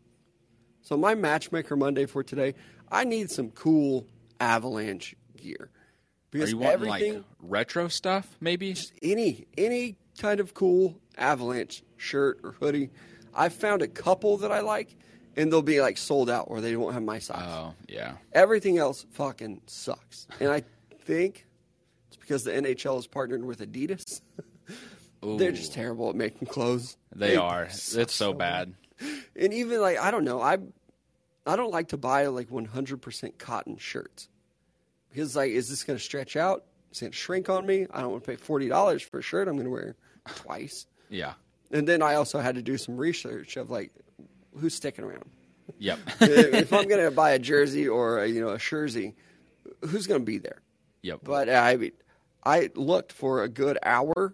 Speaker 1: So, my Matchmaker Monday for today, I need some cool avalanche gear.
Speaker 2: Are
Speaker 1: Because
Speaker 2: you wanting
Speaker 1: everything
Speaker 2: like retro stuff? Maybe.
Speaker 1: any any kind of cool avalanche shirt or hoodie. I've found a couple that I like, and they'll be like sold out or they won't have my size.
Speaker 2: Oh yeah.
Speaker 1: Everything else fucking sucks, and I think it's because the NHL is partnered with Adidas. They're just terrible at making clothes.
Speaker 2: They are. It's so bad.
Speaker 1: and even like I don't know, I I don't like to buy like 100% cotton shirts because like, is this going to stretch out? Is it going to shrink on me? I don't want to pay forty dollars for a shirt I'm going to wear twice.
Speaker 2: Yeah.
Speaker 1: And then I also had to do some research of like who's sticking around.
Speaker 2: Yep.
Speaker 1: if I'm going to buy a jersey or a, you know a jersey, who's going to be there?
Speaker 2: yep.
Speaker 1: But uh, I mean, I looked for a good hour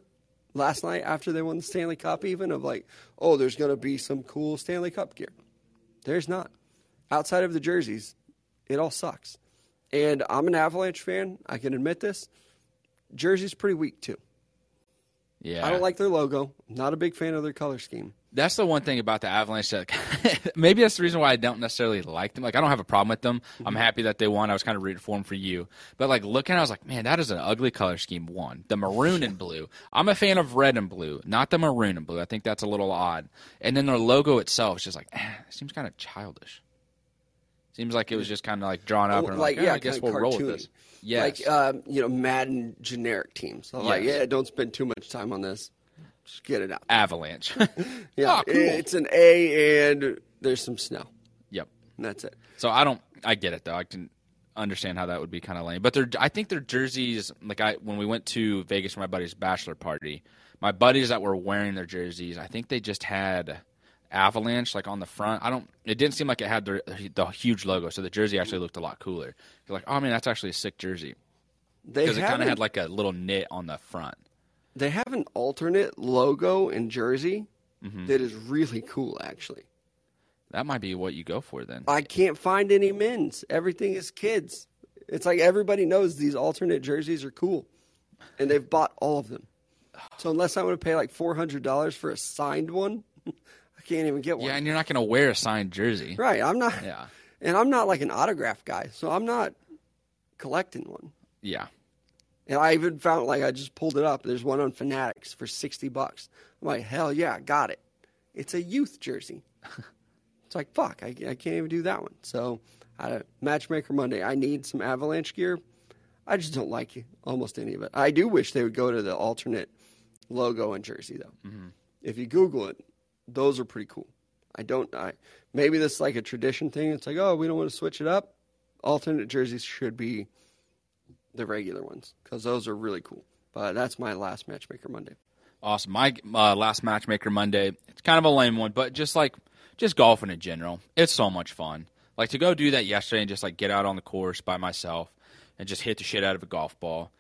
Speaker 1: last night after they won the Stanley Cup, even of like, oh, there's going to be some cool Stanley Cup gear. There's not. Outside of the jerseys, it all sucks. And I'm an Avalanche fan. I can admit this. Jersey's pretty weak too.
Speaker 2: Yeah.
Speaker 1: I don't like their logo. Not a big fan of their color scheme.
Speaker 2: That's the one thing about the Avalanche that maybe that's the reason why I don't necessarily like them. Like I don't have a problem with them.
Speaker 1: Mm-hmm.
Speaker 2: I'm happy that they won. I was kind of rooting for them for you. But like looking, at it I was like, man, that is an ugly color scheme. One, the maroon and blue. I'm a fan of red and blue, not the maroon and blue. I think that's a little odd. And then their logo itself is just like, eh, it seems kind of childish. Seems like it was just kind of like drawn up
Speaker 1: Oh,
Speaker 2: and
Speaker 1: like,
Speaker 2: like,
Speaker 1: yeah,
Speaker 2: I guess we'll roll with this. Yes.
Speaker 1: Like, um, you know, Madden generic teams. So like, yeah, don't spend too much time on this. Just get it out.
Speaker 2: Avalanche.
Speaker 1: Yeah,
Speaker 2: Oh, cool.
Speaker 1: it's an A and there's some snow.
Speaker 2: yep.
Speaker 1: And that's it.
Speaker 2: So I don't. I get it though. I can understand how that would be kind of lame. But they're. I think their jerseys. Like I when we went to Vegas for my buddy's bachelor party, my buddies that were wearing their jerseys, I think they just had Avalanche like on the front. I don't. It didn't seem like it had the the huge logo. So the jersey actually looked a lot cooler. You're like, oh man, that's actually a sick jersey
Speaker 1: They
Speaker 2: because it kind of had like a little knit on the front.
Speaker 1: they have an alternate logo in Jersey
Speaker 2: Mm-hmm.
Speaker 1: that is really cool. Actually,
Speaker 2: That might be what you go for then.
Speaker 1: I can't find any men's. Everything is kids. It's like everybody knows these alternate jerseys are cool, and they've bought all of them. So unless I'm going to pay like four hundred dollars for a signed one, I can't even get one.
Speaker 2: Yeah, and you're not going to wear a signed jersey.
Speaker 1: Right. I'm not.
Speaker 2: Yeah.
Speaker 1: And I'm not like an autograph guy, so I'm not collecting one.
Speaker 2: Yeah.
Speaker 1: And I even found like I just pulled it up. There's one on Fanatics for sixty bucks. I'm like, hell yeah, got it. It's a youth jersey. it's like fuck, I, I can't even do that one. So, I, Matchmaker Monday. I need some Avalanche gear. I just don't like almost any of it. I do wish they would go to the alternate logo and jersey though. Mm-hmm. If you Google it, those are pretty cool. I don't. I maybe this is like a tradition thing. It's like, oh, we don't want to switch it up. Alternate jerseys should be the regular ones because those are really cool. But that's my last Matchmaker Monday.
Speaker 2: Awesome. My uh, last matchmaker Monday. It's kind of a lame one, but just like just golfing in general, it's so much fun. Like to go do that yesterday and just like get out on the course by myself and just hit the shit out of a golf ball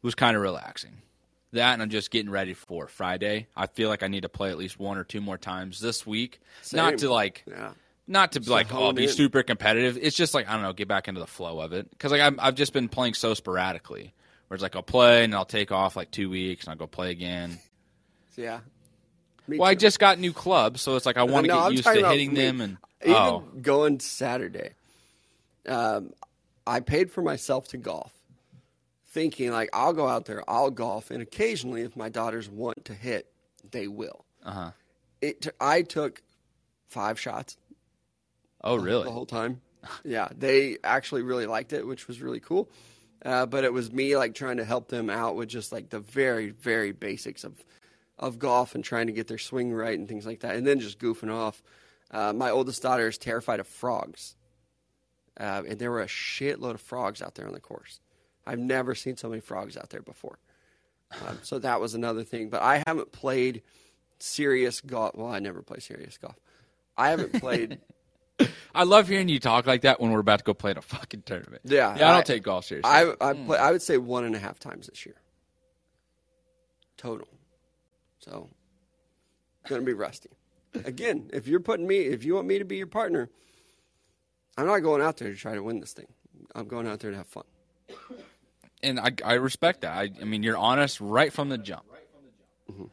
Speaker 2: was kind of relaxing. That and I'm just getting ready for Friday. I feel like I need to play at least one or two more times this week. Not to like
Speaker 1: Yeah.
Speaker 2: not to like oh, be
Speaker 1: in.
Speaker 2: super competitive. It's just like I don't know, get back into the flow of it because like I'm, I've just been playing so sporadically. Where it's like I'll play and I'll take off like two weeks and I'll go play again.
Speaker 1: So, yeah. Me
Speaker 2: Well, I just got new clubs, so it's like I want to
Speaker 1: No,
Speaker 2: get
Speaker 1: I'm
Speaker 2: used to hitting
Speaker 1: me.
Speaker 2: them. And
Speaker 1: even
Speaker 2: oh,
Speaker 1: going Saturday. Um, I paid for myself to golf, thinking like I'll go out there, I'll golf, and occasionally, if my daughters want to hit, they will.
Speaker 2: uh huh.
Speaker 1: It. t- I took five shots
Speaker 2: Oh, really?
Speaker 1: the whole time. Yeah, they actually really liked it, which was really cool. Uh, but it was me like trying to help them out with just like the very, very basics of of golf and trying to get their swing right and things like that, and then just goofing off. Uh, my oldest daughter is terrified of frogs, uh, and there were a shitload of frogs out there on the course. I've never seen so many frogs out there before. Um, so that was another thing. But I haven't played serious golf. Well, I never play serious golf. I haven't played.
Speaker 2: I love hearing you talk like that when we're about to go play in a fucking tournament.
Speaker 1: Yeah,
Speaker 2: yeah. I don't
Speaker 1: I-
Speaker 2: take golf seriously.
Speaker 1: I I play. I would say one and a half times this year. Total. So, gonna be rusty. Again, if you're putting me, if you want me to be your partner, I'm not going out there to try to win this thing. I'm going out there to have fun.
Speaker 2: And I, I respect that. I, I mean, you're honest right from the jump.
Speaker 1: Mm-hmm.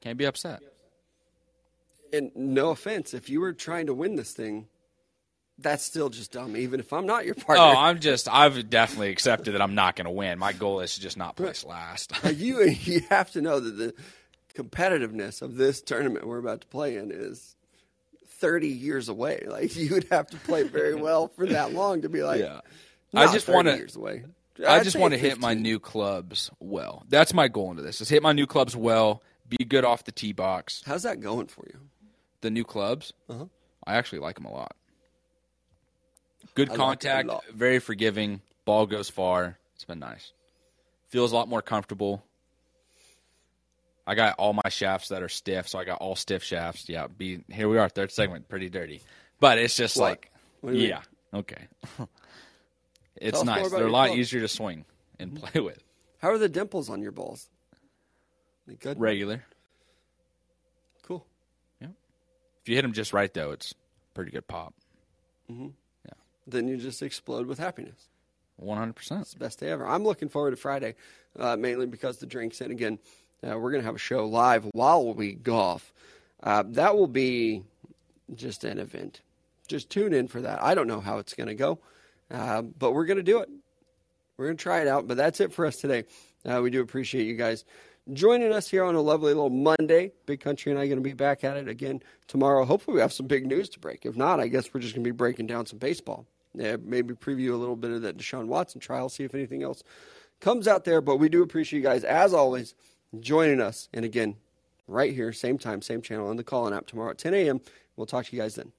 Speaker 2: Can't be upset.
Speaker 1: And no offense, if you were trying to win this thing, that's still just dumb. Even if I'm not your partner,
Speaker 2: Oh, I'm just. I've definitely accepted that I'm not going to win. My goal is to just not place last.
Speaker 1: You you have to know that the competitiveness of this tournament we're about to play in is 30 years away. Like you would have to play very well for that long to be like,
Speaker 2: Yeah. I just
Speaker 1: years away.
Speaker 2: I just want to hit my new clubs well. That's my goal into this. Is hit my new clubs well. Be good off the tee box.
Speaker 1: How's that going for you?
Speaker 2: The new clubs.
Speaker 1: Uh-huh.
Speaker 2: I actually like them a lot. Good
Speaker 1: I like
Speaker 2: contact,
Speaker 1: lot.
Speaker 2: very forgiving. Ball goes far. It's been nice. Feels a lot more comfortable. I got all my shafts that are stiff, so I got all stiff shafts. Yeah, be here we are, third segment, pretty dirty, but it's just
Speaker 1: What?
Speaker 2: like,
Speaker 1: What you mean?
Speaker 2: yeah, okay. it's
Speaker 1: Tell
Speaker 2: nice. They're a lot easier to swing and play with.
Speaker 1: How are the dimples on your balls? They good?
Speaker 2: Regular.
Speaker 1: Cool. Yeah.
Speaker 2: If you hit them just right, though, it's pretty good pop. Mm-hmm. Yeah.
Speaker 1: Then you just explode with happiness.
Speaker 2: One hundred percent.
Speaker 1: It's the best day ever. I'm looking forward to Friday, uh, mainly because the drinks. And again, uh, we're going to have a show live while we golf. Uh, that will be just an event. Just tune in for that. I don't know how it's going to go, uh, but we're going to do it. We're going to try it out. But that's it for us today. Uh, we do appreciate you guys joining us here on a lovely little Monday. Big Country and I are going to be back at it again tomorrow. Hopefully, we have some big news to break. If not, I guess we're just going to be breaking down some baseball. Yeah, maybe preview a little bit of that Deshaun Watson trial, see if anything else comes out there. But we do appreciate you guys, as always, joining us. And again, right here, same time, same channel on the Callin app tomorrow at 10 a.m. We'll talk to you guys then.